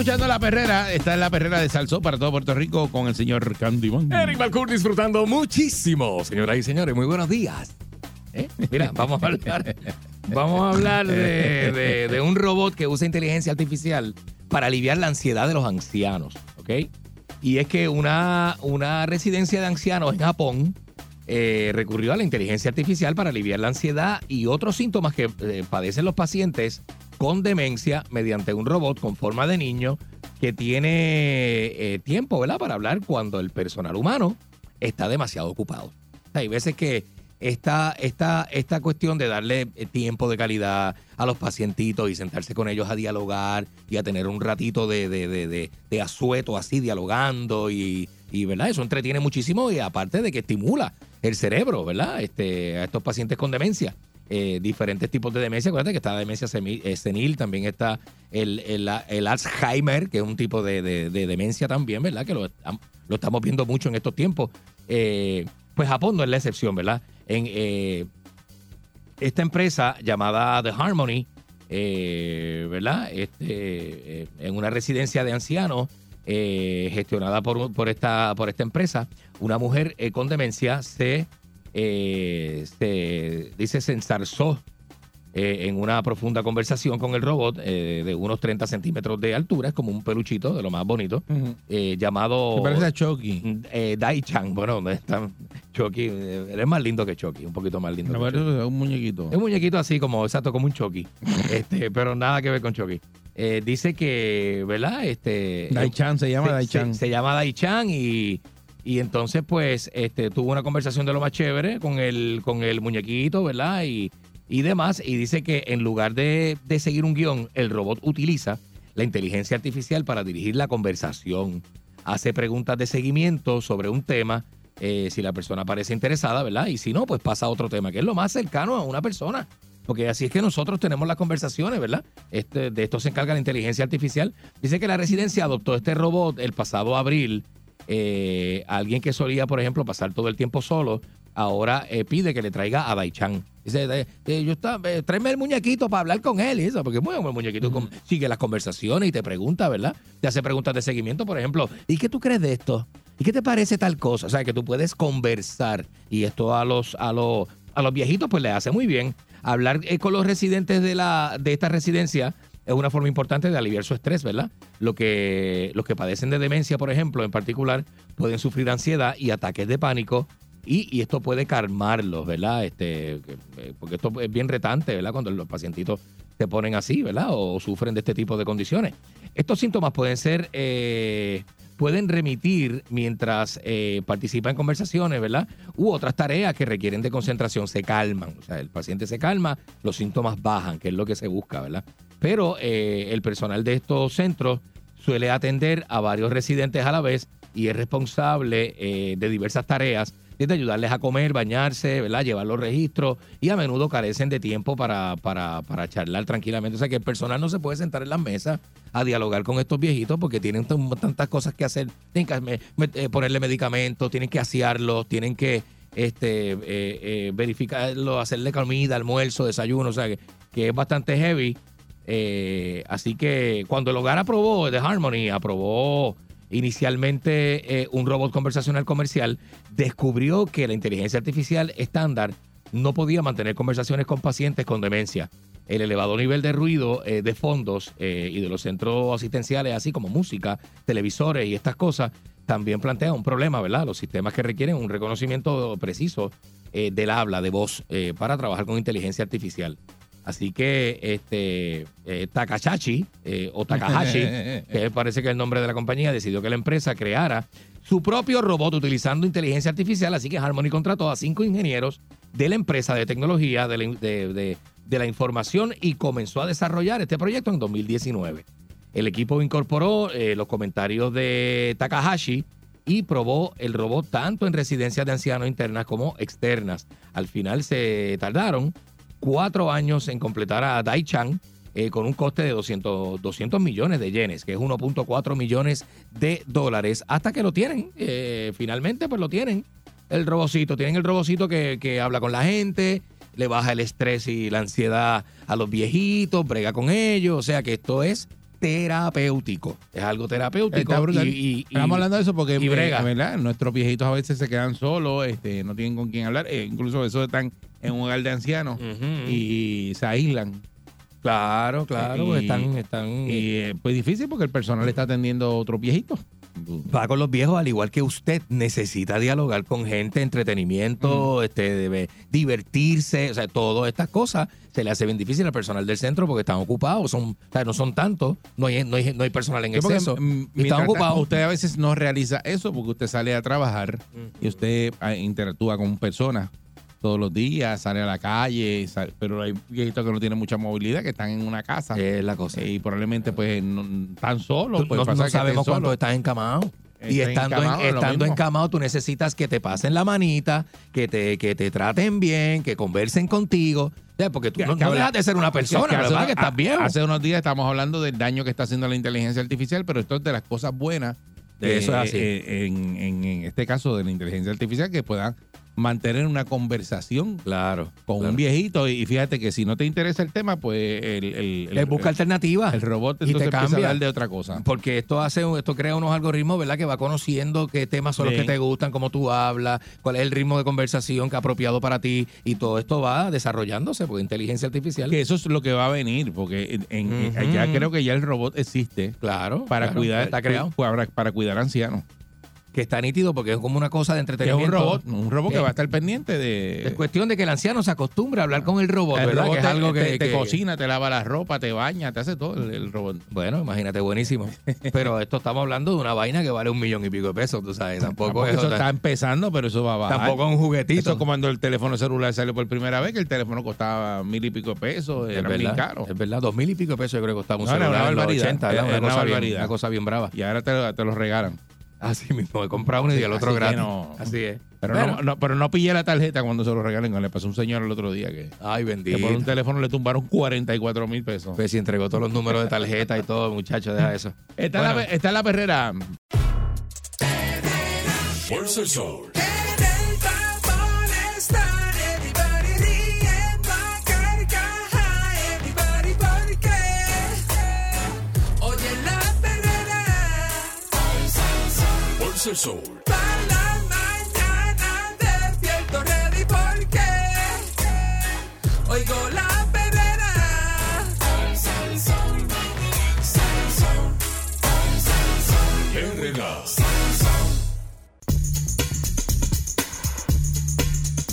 Escuchando La Perrera. Está en La Perrera de Salsó para todo Puerto Rico con el señor Candyman. Eric Balcour disfrutando muchísimo, señoras y señores. Muy buenos días. ¿Eh? Mira, vamos a hablar, vamos a hablar de, de- de un robot que usa inteligencia artificial para aliviar la ansiedad de los ancianos, ¿ok? Y es que una, una residencia de ancianos en Japón eh, recurrió a la inteligencia artificial para aliviar la ansiedad y otros síntomas que eh, padecen los pacientes con demencia mediante un robot con forma de niño que tiene eh, tiempo, ¿verdad? Para hablar cuando el personal humano está demasiado ocupado. Hay veces que esta, esta, esta cuestión de darle eh, tiempo de calidad a los pacientitos y sentarse con ellos a dialogar y a tener un ratito de, de, de, de- de asueto así dialogando y, y, ¿verdad? Eso entretiene muchísimo y aparte de que estimula el cerebro, ¿verdad? Este, a estos pacientes con demencia. Eh, diferentes tipos de demencia. Acuérdate que está la demencia eh, senil, también está el, el- el Alzheimer, que es un tipo de, de- de demencia también, ¿verdad? Que lo, estam- lo estamos viendo mucho en estos tiempos. Eh, pues Japón no es la excepción, ¿verdad? En esta empresa llamada The Harmony, ¿verdad? Este, en una residencia de ancianos gestionada por, por, esta, por esta empresa, una mujer con demencia se, eh, se dice, se ensarzó eh, en una profunda conversación con el robot eh, de unos 30 centímetros de altura, es como un peluchito de lo más bonito, llamado Se parece a Chucky. eh, Dai-chan. Bueno, ¿dónde está Chucky? Él es más lindo que Chucky, un poquito más lindo. Me que parece un muñequito. Es un muñequito así, como exacto, como un Chucky. este, pero nada que ver con Chucky. Dice que, ¿verdad? Este, Dai-chan, se llama Dai-chan. Se, se llama Dai-chan y, y entonces, pues, este, tuvo una conversación de lo más chévere con el, con el muñequito, ¿verdad? Y, y demás. Y dice que en lugar de, de seguir un guion, el robot utiliza la inteligencia artificial para dirigir la conversación. Hace preguntas de seguimiento sobre un tema, eh, si la persona parece interesada, ¿verdad? Y si no, pues pasa a otro tema, que es lo más cercano a una persona. Porque así es que nosotros tenemos las conversaciones, ¿verdad? Este, de esto se encarga la inteligencia artificial. Dice que la residencia adoptó este robot el pasado abril. Eh, alguien que solía, por ejemplo, pasar todo el tiempo solo, ahora eh, pide que le traiga a Daichan. Dice, yo está, eh, tráeme el muñequito para hablar con él y eso, porque bueno, el muñequito sigue las conversaciones y te pregunta, ¿verdad? Te hace preguntas de seguimiento, por ejemplo, ¿y qué tú crees de esto? ¿Y qué te parece tal cosa? O sea, que tú puedes conversar y esto a los, a los, a los viejitos pues le hace muy bien. Hablar eh, con los residentes de, la, de esta residencia es una forma importante de aliviar su estrés, ¿verdad? Lo que, los que padecen de demencia, por ejemplo, en particular, pueden sufrir ansiedad y ataques de pánico y, esto puede calmarlos, ¿verdad? Este, eh, porque esto es bien retante, ¿verdad? Cuando los pacientitos se ponen así, ¿verdad? O sufren de este tipo de condiciones. Estos síntomas pueden ser, eh, pueden remitir mientras eh, participa en conversaciones, ¿verdad? U otras tareas que requieren de concentración se calman. O sea, el paciente se calma, los síntomas bajan, que es lo que se busca, ¿verdad? Pero eh, el personal de estos centros suele atender a varios residentes a la vez y es responsable eh, de diversas tareas, desde ayudarles a comer, bañarse, ¿verdad? llevar los registros y a menudo carecen de tiempo para, para, para charlar tranquilamente. O sea que el personal no se puede sentar en la mesa a dialogar con estos viejitos porque tienen tan- tantas cosas que hacer. Tienen que eh, ponerle medicamentos, tienen que asearlos, tienen que este, eh, verificarlo, hacerle comida, almuerzo, desayuno, o sea que, que es bastante heavy. Eh, así que cuando el hogar aprobó, The Harmony aprobó inicialmente eh, un robot conversacional comercial, descubrió que la inteligencia artificial estándar no podía mantener conversaciones con pacientes con demencia. El elevado nivel de ruido eh, de fondos eh, y de los centros asistenciales, así como música, televisores y estas cosas, también plantea un problema, ¿verdad? Los sistemas que requieren un reconocimiento preciso del habla, de voz, para trabajar con inteligencia artificial. Así que este eh, Takahashi eh, o Takahashi, que parece que es el nombre de la compañía, decidió que la empresa creara su propio robot utilizando inteligencia artificial. Así que Harmony contrató a cinco ingenieros de la empresa de tecnología de la, de- de- de la información y comenzó a desarrollar este proyecto en 2019. El equipo incorporó eh, los comentarios de Takahashi y probó el robot tanto en residencias de ancianos internas como externas. Al final se tardaron cuatro años en completar a Dai Chang eh, con un coste de 200, 200 millones de yenes, que es 1.4 millones de dólares, hasta que lo tienen. Eh, finalmente, pues lo tienen. El robocito, tienen el robocito que, que habla con la gente, le baja el estrés y la ansiedad a los viejitos, brega con ellos, o sea que esto es terapéutico, es algo terapéutico. Y- y- y- Estamos hablando de eso porque brega. eh, ¿verdad? nuestros viejitos a veces se quedan solos, este, no tienen con quién hablar, eh, incluso esos están en un hogar de ancianos y se aíslan. Claro, claro, Y- están, están Y eh, pues difícil porque el personal está atendiendo a otros viejitos. Va con los viejos, al igual que usted necesita dialogar con gente, entretenimiento, este, debe divertirse, o sea, todas estas cosas se le hace bien difícil al personal del centro porque están ocupados, son, o sea, no son tantos, no hay, no hay, no hay personal en exceso, y están ocupados. Usted a veces no realiza eso porque usted sale a trabajar y usted ah, interactúa con personas todos los días, sale a la calle, pero hay viejitos que no tienen mucha movilidad, que están en una casa Es la cosa. y probablemente pues no, están solos. Puede no, que sabemos solos. estás encamado. Y estando, encamado, en, estando encamado, tú necesitas que te pasen la manita, que te, que te traten bien, que conversen contigo. Porque tú Que- no, que no habla- dejas de ser una persona, que hace Que estás viejo. Hace unos días estamos hablando del daño que está haciendo la inteligencia artificial, pero esto es de las cosas buenas. de- Eso es así. eh, en, en- en este caso de la inteligencia artificial, que puedan mantener una conversación Claro. con claro. un viejito. Y fíjate que si no te interesa el tema, pues el, el, el- Él busca alternativas. el robot y te empieza a cambia. hablar de otra cosa. Porque esto hace, esto crea unos algoritmos, ¿verdad? Que va conociendo qué temas son los que te gustan, cómo tú hablas, cuál es el ritmo de conversación que ha apropiado para ti. Y todo esto va desarrollándose, porque inteligencia artificial. Que eso es lo que va a venir, porque en- Ujú. ya creo que ya el robot existe Claro. para claro, cuidar Está creado. para, para cuidar ancianos. Que está nítido porque es como una cosa de Que es entretenimiento. un robot, un robot que Eh, va a estar pendiente de Es cuestión de que el anciano se acostumbre a hablar con el robot, El ¿verdad? robot que es te, algo que, te- que- cocina, te lava la ropa, te baña, te hace todo el, el robot. Bueno, imagínate, buenísimo. Pero esto estamos hablando de una vaina que vale un millón y pico de pesos, tú sabes. Tampoco es, eso está empezando, pero eso va a bajar. tampoco es un Eso juguetito. es como cuando el teléfono celular salió por primera vez, que el teléfono costaba mil y pico de pesos, es era bien verdad, caro. es verdad, dos mil y pico de pesos yo creo que costaba un No, era celular una en los barbaridad, 80, era una una, cosa bien, una cosa bien brava. Y ahora te, te lo regalan. Así mismo, he comprado uno y el otro Así que gratis. no. Así es. Pero, Bueno. no, no- pero no pillé la tarjeta cuando se lo regalen. Le pasó a un señor el otro día que, Ay, que bendito. por un teléfono le tumbaron 44 mil pesos. Pues si entregó todos los números de tarjeta y todo, muchacho, deja eso. Está, Bueno. la, está la perrera. Fuerza el sol. Fuerza el sol. para la mañana despierto ready porque oigo la perrera.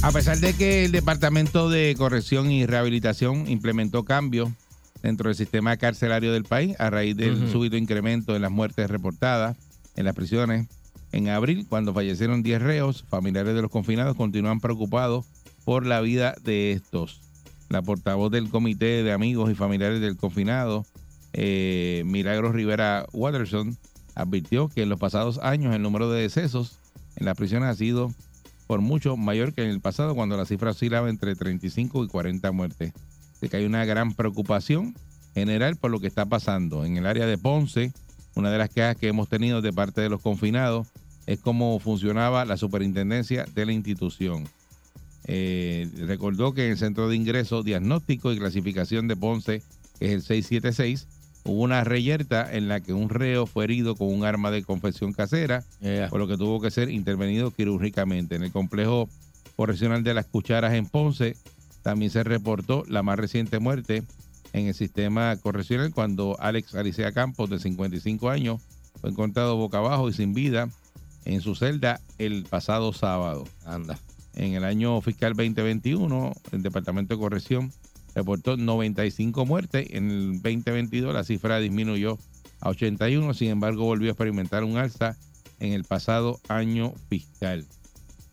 A pesar de que el Departamento de Corrección y Rehabilitación implementó cambios dentro del sistema carcelario del país a raíz del súbito incremento en las muertes reportadas en las prisiones en abril, cuando fallecieron 10 reos, familiares de los confinados continúan preocupados por la vida de estos. La portavoz del Comité de Amigos y Familiares del Confinado, eh, Milagros Rivera Watterson, advirtió que en los pasados años el número de decesos en las prisiones ha sido por mucho mayor que en el pasado cuando la cifra oscilaba entre 35 y 40 muertes. Así que hay una gran preocupación general por lo que está pasando. En el área de Ponce, una de las quejas que hemos tenido de parte de los confinados es cómo funcionaba la superintendencia de la institución. Eh, recordó que en el Centro de Ingreso, Diagnóstico y Clasificación de Ponce, que es el 676, hubo una reyerta en la que un reo fue herido con un arma de confección casera Yeah. por lo que tuvo que ser intervenido quirúrgicamente. En el complejo correccional de las cucharas en Ponce también se reportó la más reciente muerte en el sistema correccional cuando Alex Alicea Campos, de 55 años, fue encontrado boca abajo y sin vida en su celda el pasado sábado. Anda. En el año fiscal 2021, el Departamento de Corrección reportó 95 muertes. En el 2022 la cifra disminuyó a 81, sin embargo volvió a experimentar un alza en el pasado año fiscal.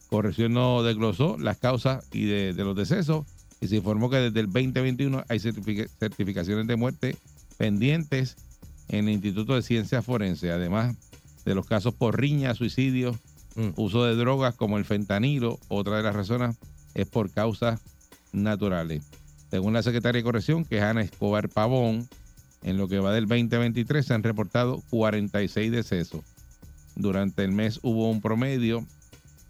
Corrección no desglosó las causas y de, de los decesos y se informó que desde el 2021 hay certifica- certificaciones de muerte pendientes en el Instituto de Ciencias Forenses, además de los casos por riña, suicidio, Mm. uso de drogas como el fentanilo. Otra de las razones es por causas naturales. Según la secretaria de Corrección, que es Ana Escobar Pavón, en lo que va del 2023 se han reportado 46 decesos. Durante el mes hubo un promedio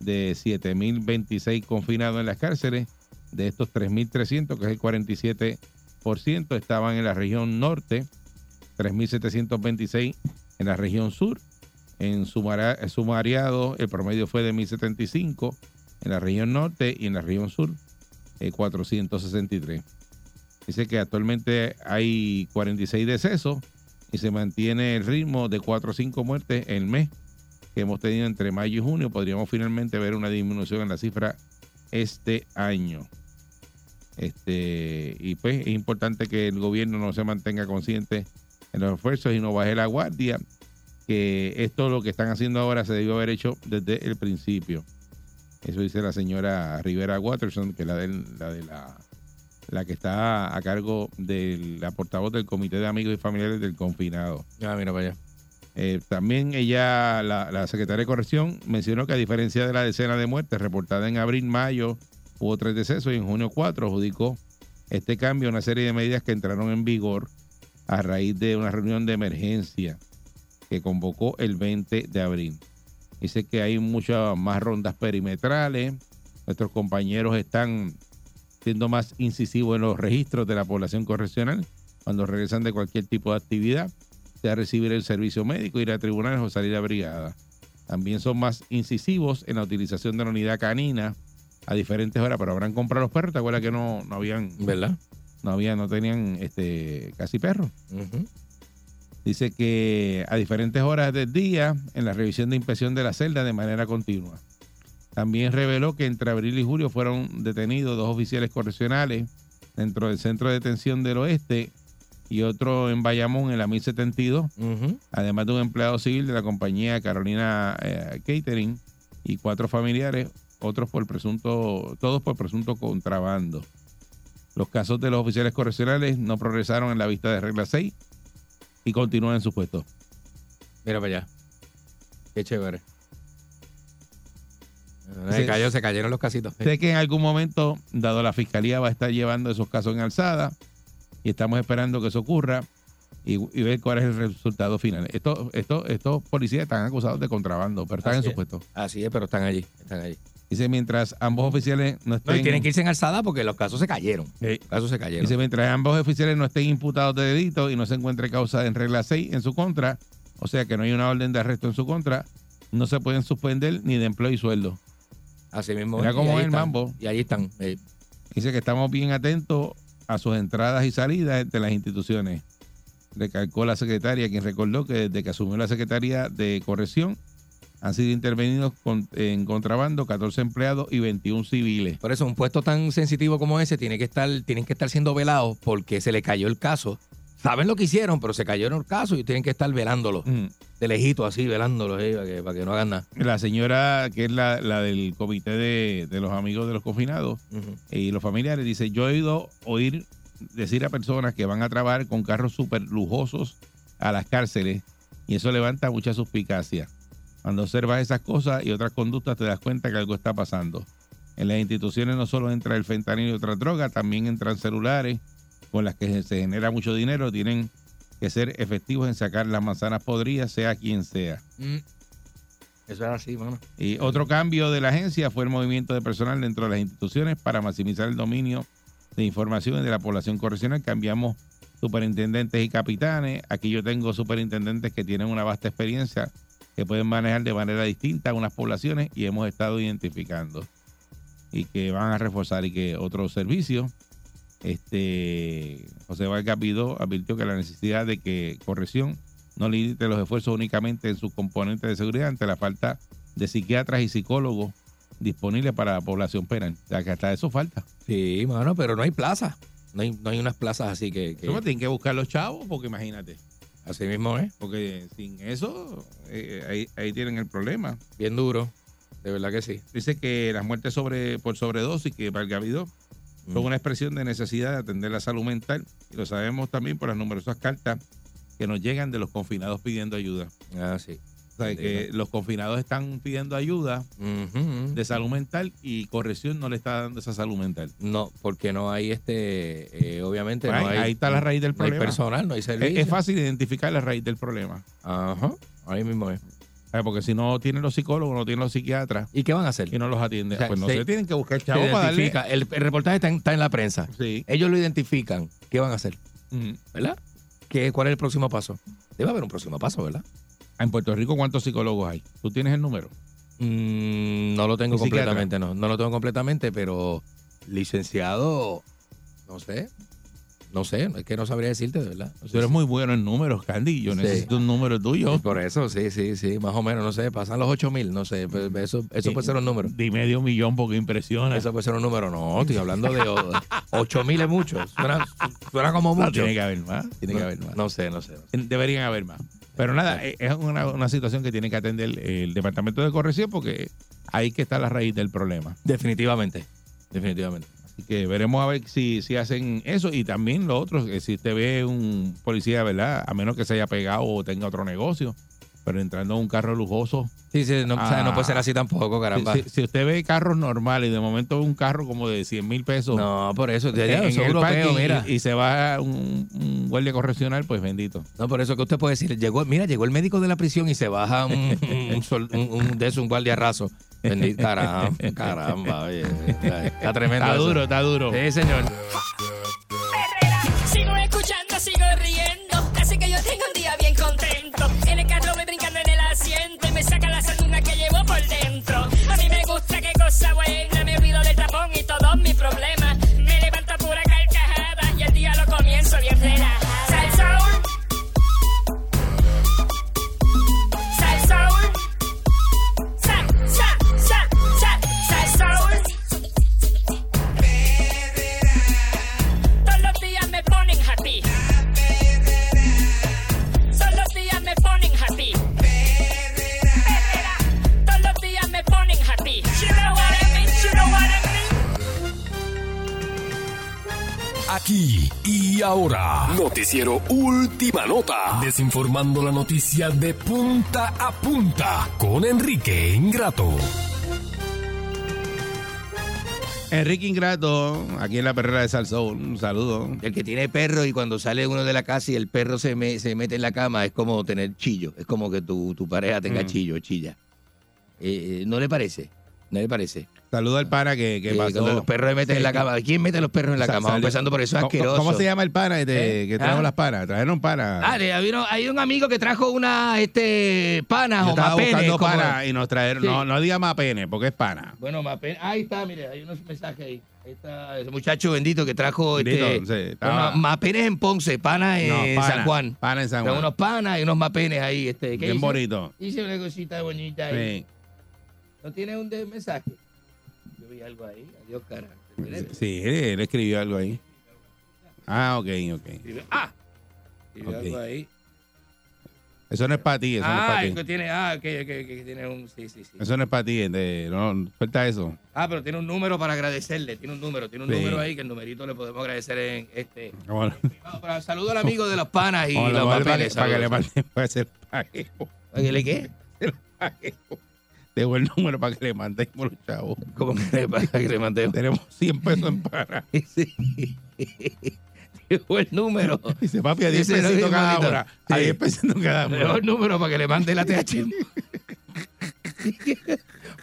de 7.026 confinados en las cárceles. De estos 3.300, que es el 47%, estaban en la región norte, 3.726 en la región sur. En sumara- sumariado, el promedio fue de 1.075 en la región norte y en la región sur, eh, 463. Dice que actualmente hay 46 decesos y se mantiene el ritmo de 4 o 5 muertes el mes que hemos tenido entre mayo y junio. Podríamos finalmente ver una disminución en la cifra este año. Este, y pues es importante que el gobierno no se mantenga consciente en los esfuerzos y no baje la guardia, que esto lo que están haciendo ahora se debió haber hecho desde el principio. Eso dice la señora Rivera Watterson, que es la, del- la de la, la que está a cargo de la portavoz del Comité de Amigos y Familiares del Confinado. Ah, mira para allá. Eh, también ella, la, la secretaria de Corrección, mencionó que a diferencia de la decena de muertes reportada en abril, mayo, hubo tres decesos y en junio cuatro, adjudicó este cambio a una serie de medidas que entraron en vigor a raíz de una reunión de emergencia que convocó el 20 de abril. Dice que hay muchas más rondas perimetrales, nuestros compañeros están siendo más incisivos en los registros de la población correccional cuando regresan de cualquier tipo de actividad sea recibir el servicio médico, ir a tribunales o salir a brigada. También son más incisivos en la utilización de la unidad canina a diferentes horas, pero habrán comprado los perros. ¿Te acuerdas que no, no habían, ¿Verdad? no había, no tenían este casi perros? Dice que a diferentes horas del día en la revisión de inspección de la celda de manera continua. También reveló que entre abril y julio fueron detenidos dos oficiales correccionales dentro del centro de detención del oeste y otro en Bayamón en la 1072 Ujú. además de un empleado civil de la compañía Carolina eh, Catering y cuatro familiares, otros por presunto, todos por presunto contrabando. Los casos de los oficiales correccionales no progresaron en la vista de regla 6 y continúan en su puesto. Mira para allá. Qué chévere. Se, cayó, se cayeron los casitos. Sé que en algún momento, dado la fiscalía va a estar llevando esos casos en alzada y estamos esperando que eso ocurra y, y ver cuál es el resultado final. Estos, estos, estos policías están acusados de contrabando, pero están Así en su es. puesto. Así es, pero están allí. Están allí. Dice, mientras ambos oficiales no No, estén... y tienen que irse en alzada porque los casos se cayeron. Sí. Los casos se cayeron. Dice, mientras ambos oficiales no estén imputados de delito y no se encuentre causa en regla 6 en su contra, o sea que no hay una orden de arresto en su contra, no se pueden suspender ni de empleo y sueldo. Así mismo. Mira cómo es el mambo. Y ahí están. eh, Dice que estamos bien atentos a sus entradas y salidas de las instituciones. Recalcó la secretaria, quien recordó que desde que asumió la Secretaría de Corrección han sido intervenidos con- en contrabando 14 empleados y 21 civiles. Por eso, un puesto tan sensitivo como ese tiene que estar, tienen que estar siendo velados porque se le cayó el caso. Saben lo que hicieron, pero se cayó en el caso y tienen que estar velándolo. Mm. De lejito así, velándolo eh, para, que, para que no hagan nada. La señora, que es la, la del comité de, de los amigos de los confinados, Ujú. y los familiares, dice, yo he oído oír decir a personas que van a trabajar con carros súper lujosos a las cárceles y eso levanta mucha suspicacia. Cuando observas esas cosas y otras conductas te das cuenta que algo está pasando. En las instituciones no solo entra el fentanilo y otras drogas, también entran celulares con las que se genera mucho dinero, tienen que ser efectivos en sacar las manzanas podridas, sea quien sea. Mm. Eso es así, mano. Y otro cambio de la agencia fue el movimiento de personal dentro de las instituciones para maximizar el dominio de información de la población correccional. Cambiamos superintendentes y capitanes. Aquí yo tengo superintendentes que tienen una vasta experiencia que pueden manejar de manera distinta unas poblaciones y hemos estado identificando y que van a reforzar y que otros servicios. Este José Vargas Vidó advirtió que la necesidad de que corrección no limite los esfuerzos únicamente en sus componentes de seguridad ante la falta de psiquiatras y psicólogos disponibles para la población penal. O sea que hasta eso falta. Sí, mano, pero no hay plaza. No hay, no hay unas plazas así que. que- tienen que buscar los chavos, porque imagínate. Así mismo es. Porque sin eso, eh, ahí, ahí tienen el problema. Bien duro. De verdad que sí. Dice que las muertes sobre, por sobredosis que Valgavidó Mm. son una expresión de necesidad de atender la salud mental. Y lo sabemos también por las numerosas cartas que nos llegan de los confinados pidiendo ayuda. Ah, sí. O sea, que los confinados están pidiendo ayuda de salud mental y corrección no le está dando esa salud mental. No, porque no hay este, eh, obviamente Ahí- no hay, ahí está la raíz del no hay problema. personal, no hay servicio. es fácil identificar la raíz del problema. Ajá, ahí mismo es. ¿sabes? Porque si no tienen los psicólogos, no tienen los psiquiatras ¿Y qué van a hacer? y no los atienden, O sea, pues no se- se tienen que buscar chavos para darle. identifica. El, el reportaje está en, está en la prensa. Sí. Ellos lo identifican. ¿Qué van a hacer? ¿Verdad? ¿Qué, ¿Cuál es el próximo paso? Debe haber un próximo paso, ¿verdad? En Puerto Rico, ¿cuántos psicólogos hay? ¿Tú tienes el número? Mm, no lo tengo completamente, no. No lo tengo completamente, pero licenciado, no sé. No sé, es que no sabría decirte, de verdad. No sé Tú eres si- muy bueno en números, Candy. Yo Sí. necesito un número tuyo. Por eso, sí, sí, sí, más o menos, no sé, pasan los 8 mil, no sé, pues, eso, eso Sí. puede ser un número. Di medio millón porque impresiona. Eso puede ser un número, no, estoy hablando de 8 mil es mucho, suena, suena como No, mucho. tiene que haber más. Tiene que haber más. no sé, no sé. Deberían haber más. Pero nada, eh, es una, una situación que tiene que atender el Departamento de Corrección porque ahí que está la raíz del problema. Definitivamente, definitivamente. Así que veremos a ver si, si hacen eso. Y también lo otro, que si usted ve un policía, ¿verdad? A menos que se haya pegado o tenga otro negocio, pero entrando en un carro lujoso. Sí, sí, no, o sea, no Ah. puede ser así tampoco, caramba. Si, si usted ve carros normales y de momento un carro como de 100 mil pesos No, por eso, en, digo, en son el parking mira. y, y se va un, un guardia correccional, pues bendito. No, por eso que usted puede decir, llegó, mira, llegó el médico de la prisión y se baja un, un, sol- un- de guardia raso. Bendito, caramba, caramba, oye, está, tremendo. Está eso. duro, está duro. Sí, señor. Y ahora. Noticiero Última Nota. Desinformando la noticia de punta a punta con Enrique Ingrato. Enrique Ingrato, aquí en la perrera de Salsón, un saludo. El que tiene perro y cuando sale uno de la casa y el perro se, me- se mete en la cama es como tener chillo. Es como que tu, tu pareja tenga Mm. chillo, chilla. Eh, eh, ¿No le parece? ¿No le parece? Saludo al pana que, que Eh, pasó. los perros se meten en la cama. ¿Quién mete a los perros en la cama? Vamos empezando por eso, es ¿Cómo- asqueroso. ¿Cómo se llama el pana este, ¿Eh? que trajo ¿Ah? las panas? Trajeron panas. Ah, hay, un amigo que trajo una este, panas o estaba mapenes. panas y nos trajeron. Sí. No, no diga mapene, porque es pana. Bueno, mapenes. Ahí está, mire, hay unos mensajes ahí. Ahí está ese muchacho bendito que trajo Bendito, este, sí, estaba- unos mapenes en Ponce, panas en No, pana, San Juan. Pana en San Trajo Juan. unos panas y unos mapenes ahí. Este, ¿qué Bien hizo? bonito. Hice una cosita bonita ahí. Sí. ¿No tiene un mensaje? Algo ahí. Adiós, cara. Sí, él, escribió algo ahí. Ah, ok, ok. Escribió- Ah, escribió Ok. algo ahí. Eso no es para ti, eso no es Ah, para el ti. que tiene, ah, que, que, que tiene un, sí, sí, sí. Eso no es para ti, de- no, falta eso. Ah, pero tiene un número para agradecerle, tiene un número, tiene un Sí. número ahí que el numerito le podemos agradecer en este. Vamos a- No, pero saludo al amigo de los panas y los a- para, que, papeles. para que le pagueo. ¿Para que le qué? Dejo el número para que le mandemos los chavos. ¿Cómo que para que le mandemos? Tenemos 100 pesos en para. Sí. Dejó el número. Dice, papi, a 10 Dice, pesitos cada hora. A Sí. 10 pesitos cada hora. el número para que le mande la TH.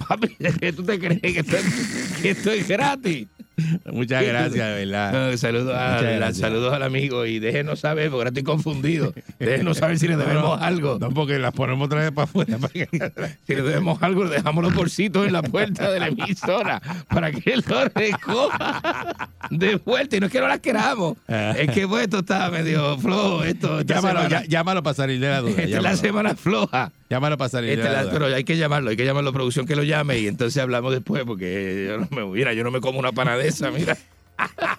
Papi, ¿qué ¿tú te crees que esto, es- que esto es gratis? Muchas gracias, verdad. No, saludos, a- gracias. saludos al amigo y déjenos saber, porque ahora estoy confundido. Déjenos saber si le debemos No, algo. No, porque las ponemos otra vez para afuera. para que- Si le debemos algo, le dejamos los bolsitos en la puerta de la emisora para que él lo recoja de vuelta. Y no es que no las queramos, Ah. es que pues, esto está medio flojo. Esto, llámalo, llámalo para salir de la duda. Esta es la semana floja. Llámalo para salir Esta de es la pero hay que llamarlo, hay que llamarlo a producción que lo llame y entonces hablamos después porque yo no me, mira, yo no me como una panadesa, mira.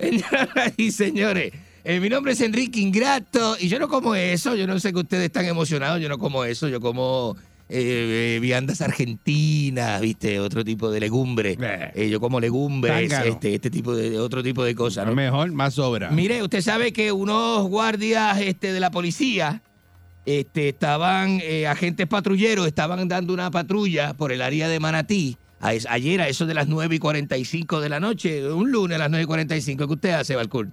Señoras y señores, eh, mi nombre es Enrique Ingrato y yo no como eso, yo no sé que ustedes están emocionados, yo no como eso, yo como eh, eh, viandas argentinas, viste, otro tipo de legumbre. Eh. Eh, yo como legumbres, este, este tipo de, otro tipo de cosas. ¿no? Mejor, más sobra. Mire, usted sabe que unos guardias este, de la policía este, estaban eh, agentes patrulleros, estaban dando una patrulla por el área de Manatí. A es- ayer a eso de las 9 y 45 de la noche, un lunes a las 9 y 45, ¿qué usted hace, Balcour? De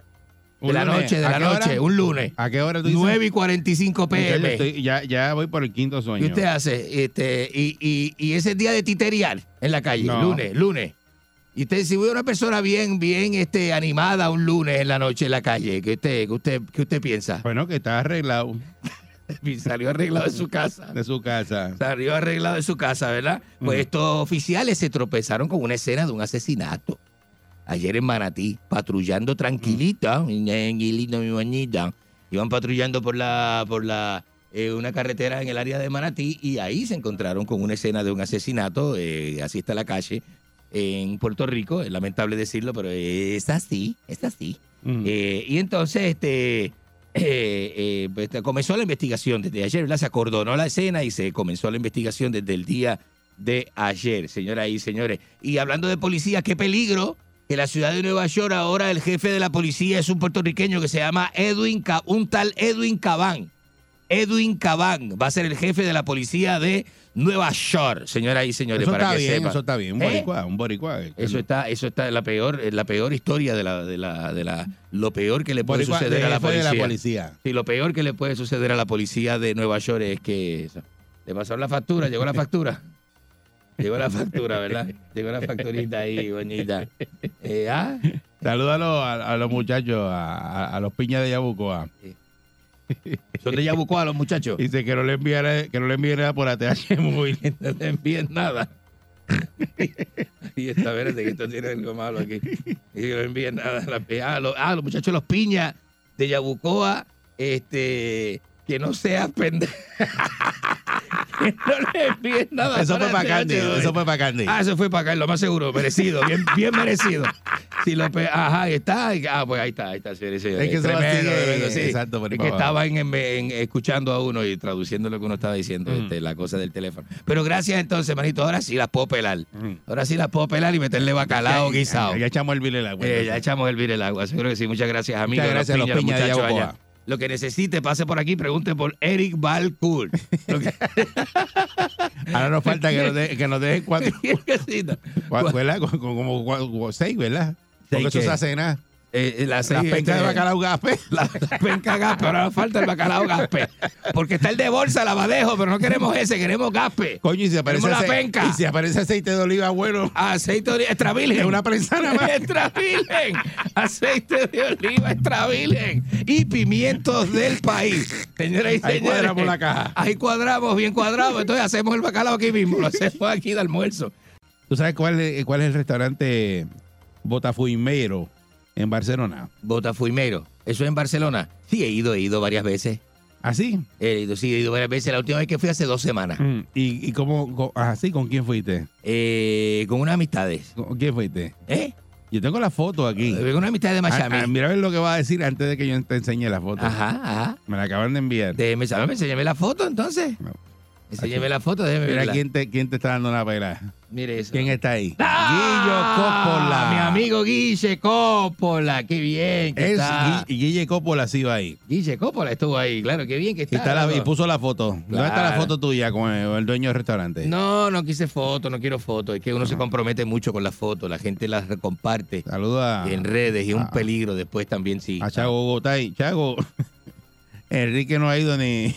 ¿Un la lunes? noche, de ¿A la hora? noche, un lunes. ¿A qué hora tú dices? 9 y 45 Muchacho, pm. estoy- ya, ya voy por el quinto sueño. ¿Qué usted hace? Este, y, y, y ese día de titerial en la calle, No. lunes, lunes. Y usted, si ve una persona bien, bien este, animada un lunes en la noche en la calle, ¿qué usted, qué usted, qué usted piensa? Bueno, que está arreglado Y salió arreglado de su casa. de su casa. Salió arreglado de su casa, ¿verdad? Pues Ujú. estos oficiales se tropezaron con una escena de un asesinato. Ayer en Manatí, patrullando tranquilita, tranquilita, mi bañita. Iban patrullando por la, por la, eh, una carretera en el área de Manatí y ahí se encontraron con una escena de un asesinato. eh, así está la calle en Puerto Rico. Es lamentable decirlo, pero es así, es así. Mm. Eh, y entonces, este, eh, eh, pues, comenzó la investigación desde ayer. Se acordonó la escena y se comenzó la investigación desde el día de ayer, señoras y señores. Y hablando de policía, qué peligro que la ciudad de Nueva York ahora el jefe de la policía es un puertorriqueño que se llama Edwin, un tal Edwin Cabán. Edwin Cabán va a ser el jefe de la policía de Nueva York, señoras y señores, Eso para está que bien, eso está bien. Un ¿Eh? boricua, un boricua. Eso está, eso está la peor, en la peor historia de la, de la, de la, lo peor que le puede Boricua suceder de a la policía. la policía. Sí, lo peor que le puede suceder a la policía de Nueva York es que le pasaron la factura, llegó la factura. Llegó la factura, ¿verdad? Llegó la facturita ahí, bonita. Eh, ah, Salúdalo a, a los muchachos, a, a- a los piñas de Yabucoa. son de Yabucoa los muchachos. Dice que no le enviara, que no le enviara por ATH móvil. No le envíen nada. y esta vez que esto tiene algo malo aquí. Y no le envíen nada. La- Ah, los, ah, los muchachos los piñas de Yabucoa, este, que no seas pendejo. no le envíen nada. Eso fue para Candy, eso fue para Candy. Ah, eso fue para acá, lo más seguro, merecido, bien, bien merecido. Si lo pe- Ajá, ahí está. Ah, pues ahí está, ahí está, señores. Es que Tremendo, tremendo, eh, sí. exacto, por Es que estaba en, en- escuchando a uno y traduciendo lo que uno estaba diciendo, Mm. este, la cosa del teléfono. Pero gracias entonces, manito, ahora sí las puedo pelar. Mm. Ahora sí las puedo pelar y meterle bacalao guisado. Ya echamos el vile el agua. Eh, ya echamos el vir el agua, seguro que sí. Muchas gracias, amigos. Muchas gracias a los piñas de muchachos allá. Lo que necesite, pase por aquí, pregunte por Eric Balcour. Lo que- Ahora nos falta que nos, de- que nos dejen cuatro, cua- ¿verdad? Con- como cua- seis, ¿verdad? Porque ¿Seis eso se hace nada. Eh, eh, las Las pencas de este, bacalao gaspe. La, la penca gaspe, ahora nos falta el bacalao gaspe. Porque está el de bolsa, lavadejo, pero no queremos ese, queremos gaspe. Coño, y si aparece, la penca. y si aparece aceite de oliva bueno, Aceite de oliva extra virgen. Es una prensana más. Extra virgen. Aceite de oliva extra virgen. Y pimientos del país. Señoras y Ahí señores. cuadramos la caja. Ahí cuadramos, bien cuadrado. Entonces hacemos el bacalao aquí mismo. Lo hacemos aquí de almuerzo. ¿tú sabes cuál es, cuál es el restaurante Botafuimero en Barcelona? Botafuimero. ¿Eso es en Barcelona? Sí, he ido, he ido varias veces. ¿Así? He ido, sí, he ido varias veces. La última vez que fui hace dos semanas. Mm, ¿Y, y cómo, co- así con quién fuiste? Eh, con unas amistades. ¿Con quién fuiste? ¿Eh? Yo tengo la foto aquí. Con una amistad de Miami. Ah, ah, mira a ver lo que va a decir antes de que yo te enseñe la foto. Ajá, ajá. Me la acaban de enviar. Déjeme saber, enséñame la foto entonces. No. Enséñame la foto, déjeme Mira verla. quién te, quién te está dando una pela. Mire eso. ¿Quién está ahí? ¡Ah! Guillo Coppola. Mi amigo Guille Coppola. Qué bien que Es está. Gui- Guille Coppola sí va ahí. Guille Coppola estuvo ahí, claro, qué bien que Y, está. está la- loco. y puso la foto. ¿Dónde está la Claro. foto tuya con el, el dueño del restaurante? No, no quise foto, no quiero foto. Es que uno se compromete mucho con las fotos. La gente las comparte Saluda en redes y es un Ah. peligro después también, sí. a Chago Gotay. Chago, Enrique no ha ido ni.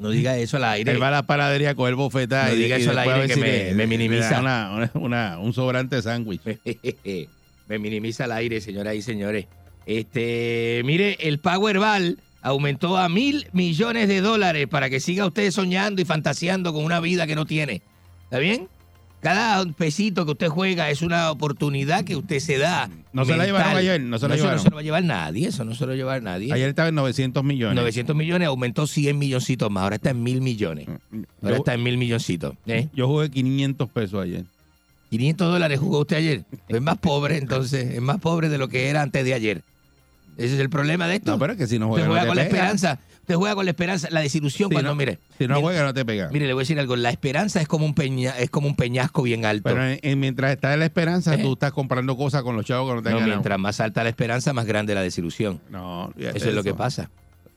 No diga eso al aire. Él va a la panadería con el bofetá. No y, diga y eso al después a aire que me- le- me le minimiza. Una, una- un sobrante sándwich. Me minimiza el aire, señoras y señores. Este, mire, el Powerball aumentó a mil millones de dólares para que siga usted soñando y fantaseando con una vida que no tiene. ¿Está bien? Cada pesito que usted juega es una oportunidad que usted se da. No se la mental. llevaron ayer, no se la eso llevaron. no se lo va a llevar nadie, eso no se lo va a llevar nadie. Ayer estaba en 900 millones. 900 millones aumentó 100 milloncitos más, ahora está en mil millones. Ahora Yo, está en mil milloncitos. ¿eh? yo jugué 500 pesos ayer. 500 dólares jugó usted ayer. Es más pobre entonces, es más pobre de lo que era antes de ayer. Ese es el problema de esto. No, pero es que si no usted juega, juega no te con la esperanza. Usted juega con la esperanza, la desilusión Si cuando, no- mire. Si no mire, juega, no te pega. mire, le voy a decir algo. La esperanza es como un peña, es como un peñasco bien alto. Pero en- en- mientras está en la esperanza, ¿Eh? tú estás comprando cosas con los chavos que no te no, mientras más alta la esperanza, más grande la desilusión. No, olvídate Eso es lo que pasa.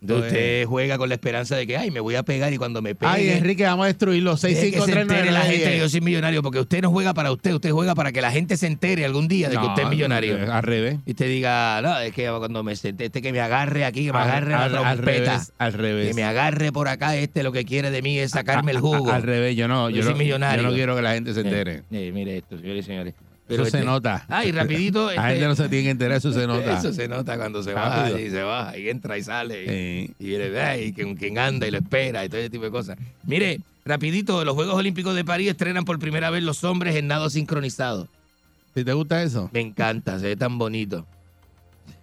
Entonces usted juega con la esperanza de que, ay, me voy a pegar y cuando me pegue... Ay, Enrique, vamos a destruir los deje que se entere la gente que yo 6539910. soy millonario, porque usted no juega para usted, usted juega para que la gente se entere algún día de que No, usted es millonario. Al revés. Y usted diga, no, es que cuando me este que me agarre aquí, que me agarre al- la al trompeta, revés, al revés. que me agarre por acá, este lo que quiere de mí es sacarme el jugo. Al revés, yo no, Yo yo, soy no, millonario. yo no quiero que la gente se entere. Eh, eh, mire esto, señores y señores. Eso se este- nota. Ay, rapidito. La este- gente no se tiene que enterar, eso se nota. Eso se nota cuando se Rápido. y se va y entra y sale. Sí. Y, viene, ay, con quien anda y lo espera y todo ese tipo de cosas. Mire, rapidito, los Juegos Olímpicos de París estrenan por primera vez los hombres en nado sincronizado. ¿Si te gusta eso? Me encanta, se ve tan bonito.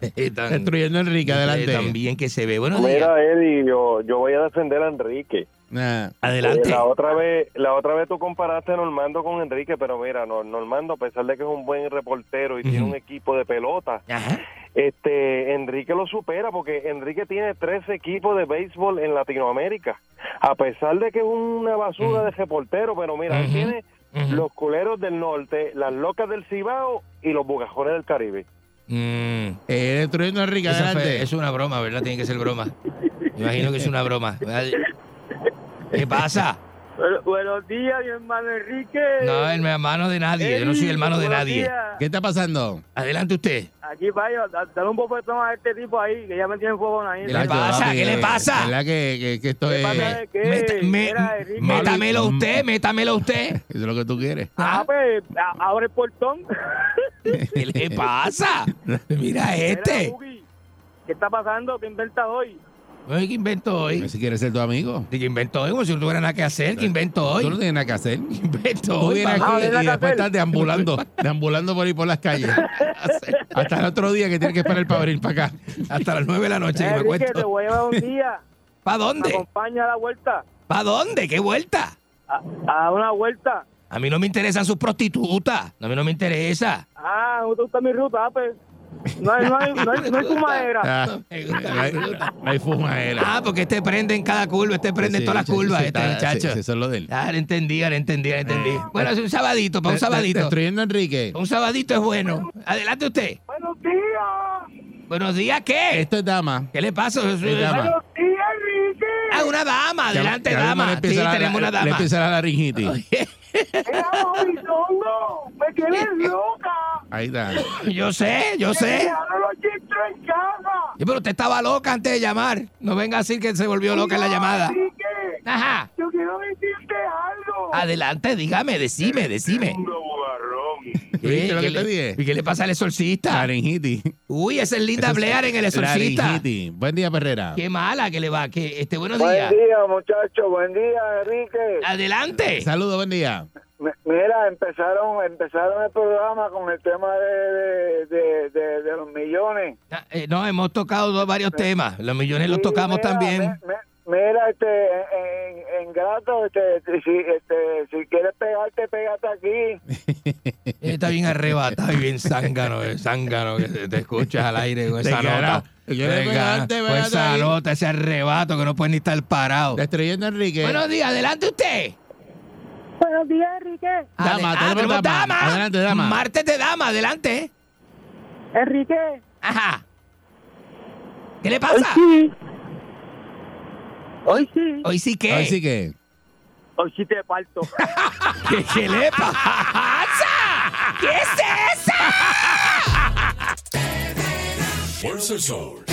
Destruyendo a Enrique, adelante. tan bien que se ve. Buenos días. Mira, Eddie, yo, yo voy a defender a Enrique. Nah. Adelante. Eh, La otra vez, la otra vez tú comparaste a Normando con Enrique, pero mira, Nor- Normando, a pesar de que es un buen reportero y tiene un equipo de pelota, Ajá. este Enrique lo supera porque Enrique tiene tres equipos de béisbol en Latinoamérica. A pesar de que es una basura de reportero, pero mira, él tiene los culeros del norte, las locas del Cibao y los bugajones del Caribe. Mm. Eh, destruyendo a Enrique, fue- adelante. es una broma, ¿verdad? Tiene que ser broma. Me imagino que es una broma. ¿Qué pasa? buenos días, mi hermano Enrique. No, el hermano de nadie. Yo no soy hermano de nadie. ¿Qué está pasando? Adelante usted. Aquí, vaya, dale un bofetón a este tipo ahí, que ya me tiene fuego ahí. ¿Qué le pasa? ¿Qué le pasa? ¿Verdad que, que, que esto ¿Qué es, pasa? ¿Qué? Meta- me- Mira, métamelo usted, métamelo usted. eso es lo que tú quieres? Ah, pues, a- abre el portón. ¿Qué le pasa? Mira Mira, este. Bugi, ¿Qué está pasando? ¿Qué inventas hoy? Oye, ¿Qué invento hoy? Si quieres ser tu amigo. ¿Qué invento hoy? Como si no tuviera nada que hacer. ¿Qué invento hoy? Tú no tienes nada que hacer. ¿Qué invento Tú hoy? vienes papá? aquí Ah, y después estás deambulando, deambulando por ahí por las calles. Hasta el otro día que tienes que esperar para venir para acá. Hasta las nueve de la noche que me Enrique, te cuento. voy a llevar un día. ¿Para Me dónde? acompaña a la vuelta. ¿Para dónde? ¿Qué vuelta? A, a dar una vuelta. A mí no me interesan sus prostitutas. A mí no me interesa. Ah, ¿no te gusta mi ruta? Pues. No hay, no hay, no hay, no hay fumadera. Ah, no hay- fumadera. Ah, porque este prende en cada curva, este prende en Sí, todas las curvas, sí, este está- muchacho. sí, sí, eso es lo de él. Ah, le entendí, le entendí, le entendí. Bueno, es un sabadito, para un sabadito. Destruyendo a Enrique. Un sabadito es bueno. Adelante usted. Buenos días. Buenos días, ¿qué? Esto es dama. ¿Qué le pasa? Buenos días, Enrique. Ah, una dama. Adelante, Ya- ya mismo dama. le Sí, tenemos una Le dama. empieza la laringitis. Mira, Horizongo, me tienes loca. Ahí está. Yo sé, yo sé. Los chistros en casa. Sí, pero usted estaba loca antes de llamar. No venga a decir que se volvió loca en la llamada. Enrique, Ajá. yo quiero decirte algo. Adelante, dígame, decime, decime. ¿Viste ¿Qué que te le- dije? ¿Y qué le pasa al exorcista? Laringitis. Uy, esa es Linda Blair en el exorcista. Buen día, Perrera. Qué mala que le va. Que, este, buenos Buen días. día, muchachos. Buen día, Enrique. Adelante. Saludos, buen día. Mira, empezaron empezaron el programa con el tema de, de, de, de los millones. Eh, no, hemos tocado varios temas. Los millones los tocamos mira, también. me- me- mira, este, en, en grato, este, si, este, si quieres pegarte, pégate aquí. Está bien arrebatado y bien zángano, eh, zángano, que te, te escuchas al aire con esa nota. Venga, pegarte, con esa ahí. nota, ese arrebato que no puede ni estar parado. Destruyendo a Enrique. Buenos días, adelante usted. Buenos días, Enrique. Dama, tenemos tenemos dama. Adelante, dama. Martes de dama, adelante. Enrique, Ajá. ¿Qué le pasa? sí. Hoy sí. Hoy sí que. Así que. Hoy sí te parto. ¿Qué, qué le pasa? ¿Qué es eso? Fuerza el sol.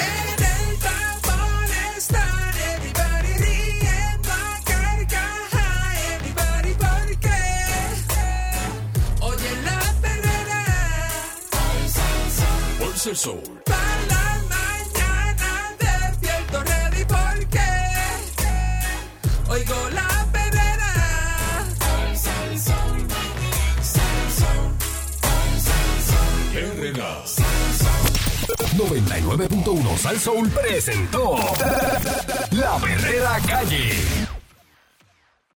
En el 99.1 Sal Soul presentó La Verdadera Calle.